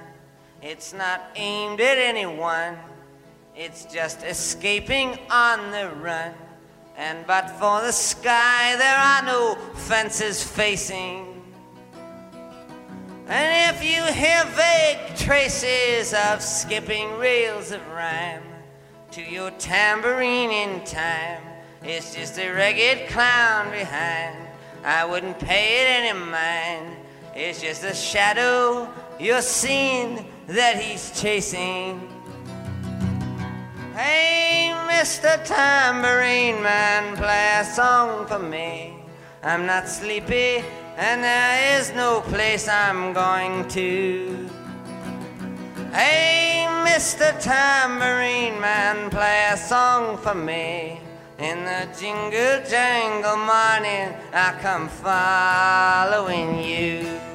it's not aimed at anyone. It's just escaping on the run. And but for the sky, there are no fences facing. And if you hear vague traces of skipping rails of rhyme to your tambourine in time, it's just a ragged clown behind. I wouldn't pay it any mind. It's just a shadow you're seeing that he's chasing. Hey, Mr. Tambourine Man, play a song for me. I'm not sleepy, and there is no place I'm going to. Hey, Mr. Tambourine Man, play a song for me. In the jingle jangle morning, I come following you.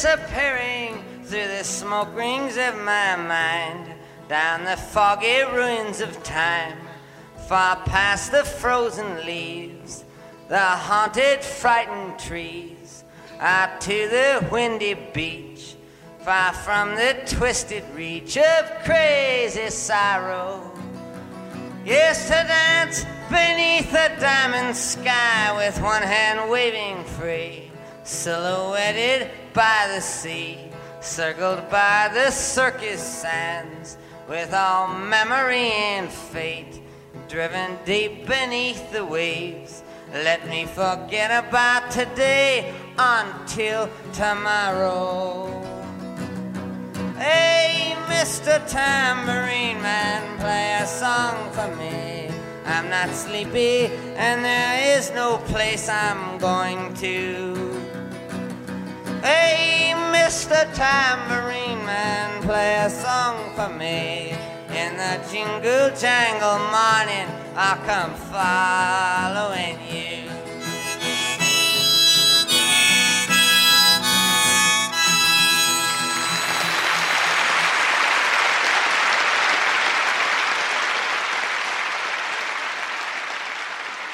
Disappearing through the smoke rings of my mind, down the foggy ruins of time, far past the frozen leaves, the haunted, frightened trees, out to the windy beach, far from the twisted reach of crazy sorrow. Yes, to dance beneath a diamond sky with one hand waving free, silhouetted by the sea, circled by the circus sands, with all memory and fate driven deep beneath the waves. Let me forget about today until tomorrow. Hey, Mr. Tambourine Man, play a song for me. I'm not sleepy, and there is no place I'm going to. Hey, Mr. Tambourine Man, play a song for me. In the jingle jangle morning, I'll come following you.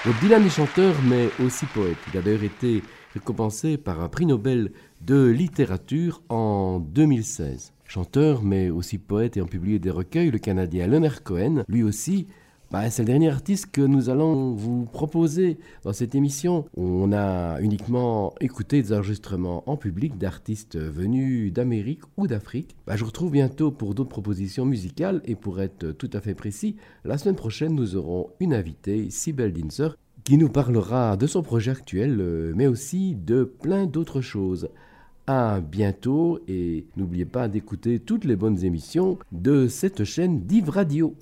Bob Dylan est chanteur, mais aussi poète. Il a d'ailleurs été récompensé par un prix Nobel de littérature en 2016. Chanteur, mais aussi poète, ayant publié des recueils, le Canadien Leonard Cohen, lui aussi, bah, c'est le dernier artiste que nous allons vous proposer dans cette émission. On a uniquement écouté des enregistrements en public d'artistes venus d'Amérique ou d'Afrique. Bah, je vous retrouve bientôt pour d'autres propositions musicales et pour être tout à fait précis, la semaine prochaine nous aurons une invitée, Sibel Dinser, qui nous parlera de son projet actuel, euh, mais aussi de plein d'autres choses. À bientôt et n'oubliez pas d'écouter toutes les bonnes émissions de cette chaîne Div Radio.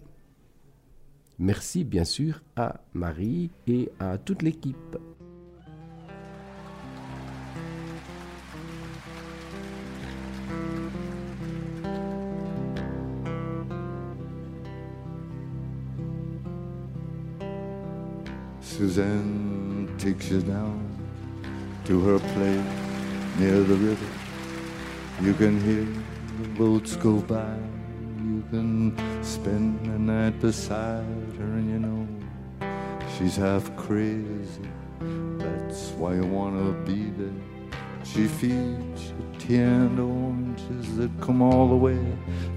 Merci bien sûr à Marie et à toute l'équipe. Suzanne takes you down to her place near the river. You can hear the boats go by. You can spend the night beside her, and you know she's half crazy. That's why you wanna be there. She feeds you canned oranges that come all the way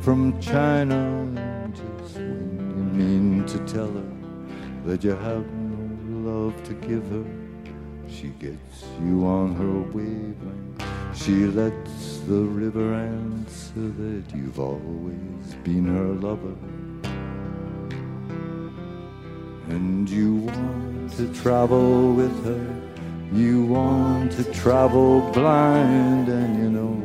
from China. And just when you mean to tell her that you have love to give her, she gets you on her wavelength. She lets the river answer that you've always been her lover. And you want to travel with her. You want to travel blind, and you know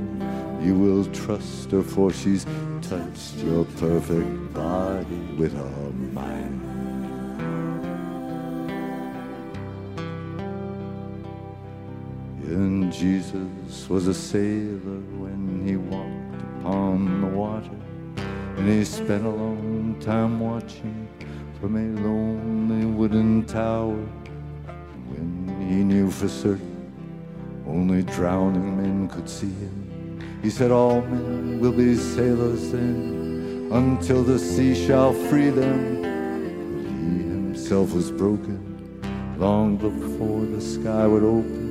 you will trust her, for she's touched your perfect body with her mind. And Jesus was a sailor when he walked upon the water, and he spent a long time watching from a lonely wooden tower. When he knew for certain only drowning men could see him, he said, All men will be sailors then until the sea shall free them. But he himself was broken long before the sky would open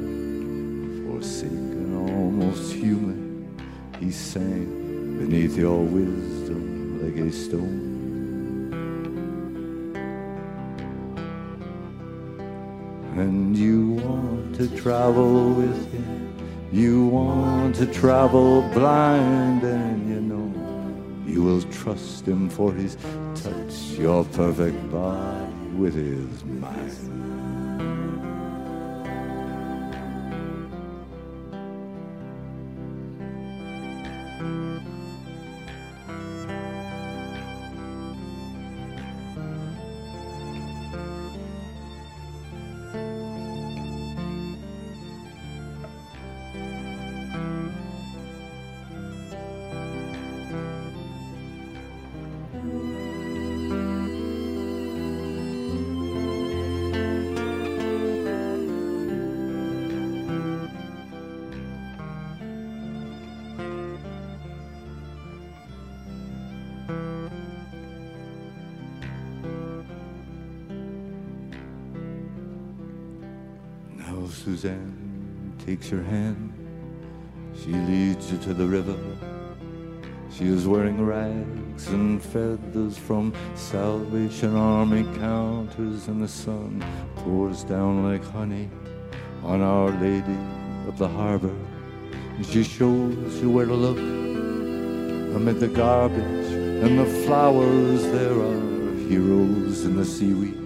almost human, he sank beneath your wisdom like a stone. And you want to travel with him, you want to travel blind, and you know you will trust him for he's touched your perfect body with his mind. Suzanne takes your hand. She leads you to the river. She is wearing rags and feathers from Salvation Army counters, and the sun pours down like honey on Our Lady of the Harbor. And she shows you where to look amid the garbage and the flowers. There are heroes in the seaweed.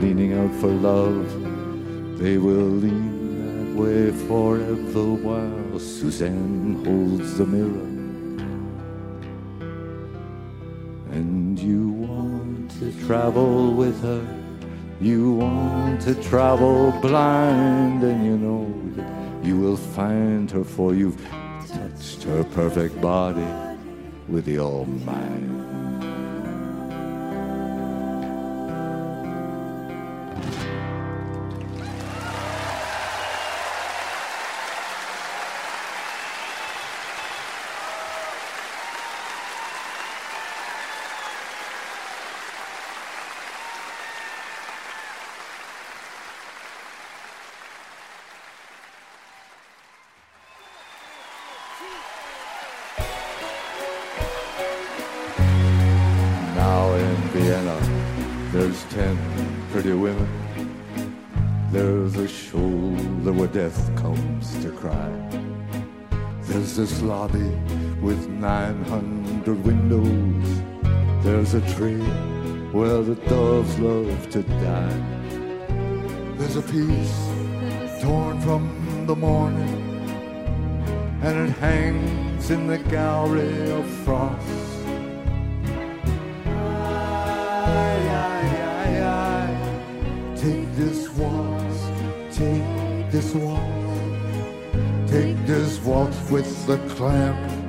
Leaning out for love. They will lean that way forever while Suzanne holds the mirror. And you want to travel with her. You want to travel blind, and you know that you will find her, for you've touched her perfect body with your mind. Hangs in the gallery of frost. Ay, ay, ay, ay. Take this waltz, take this waltz, take this waltz with the clamp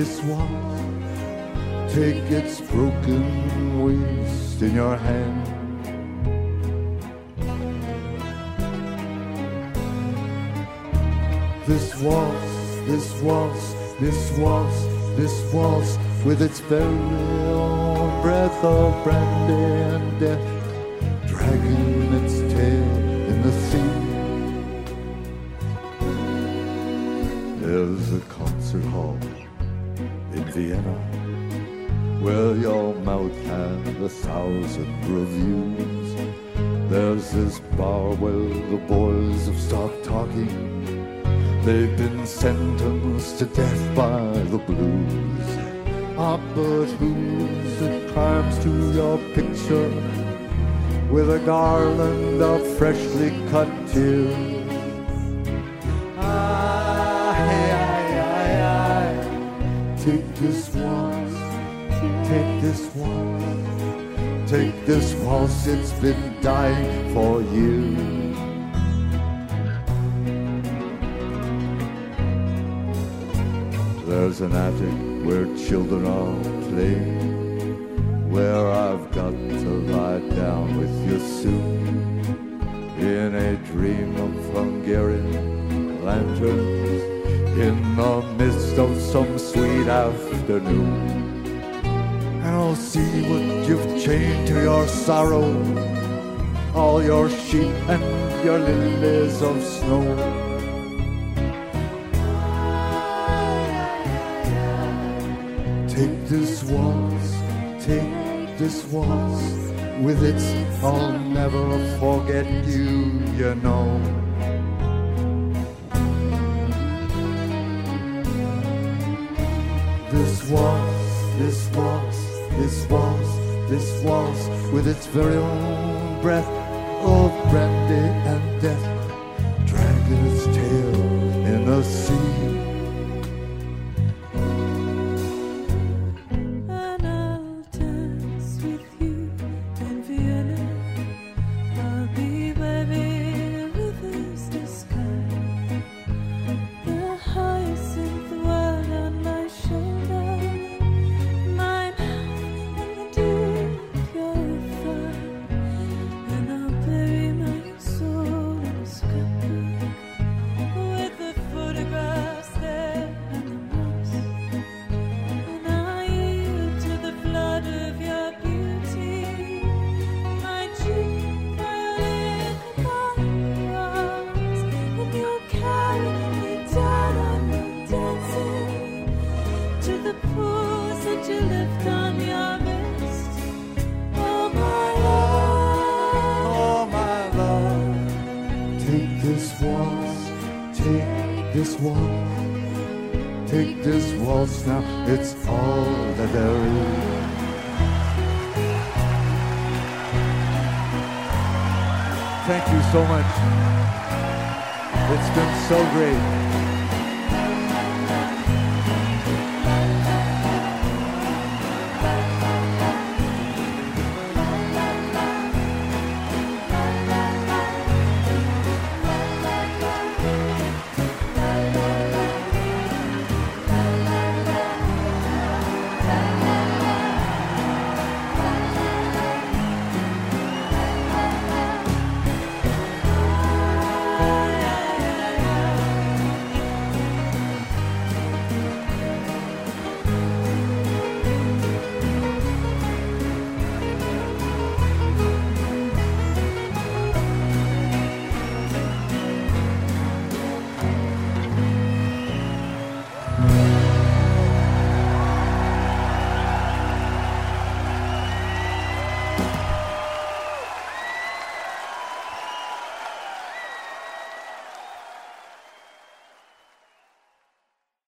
this waltz, take its broken waist in your hand. This waltz, this waltz, this waltz, this waltz, with its very own breath of brandy and death, where your mouth has a thousand reviews. There's this bar where the boys have stopped talking. They've been sentenced to death by the blues. Ah, but who's that climbs to your picture with a garland of freshly cut tears? This waltz, take this waltz, take this waltz, it's been dying for you. There's an attic where children are playing, where I've got to lie down with you soon. In a dream of Hungarian lanterns, in the midst of some sweet afternoon. And I'll see what you've chained to your sorrow, all your sheep and your lilies of snow. Take this waltz, take this waltz with it I'll never forget you, you know. This waltz with its very own breath of brandy and death, dragging its tail in the sea.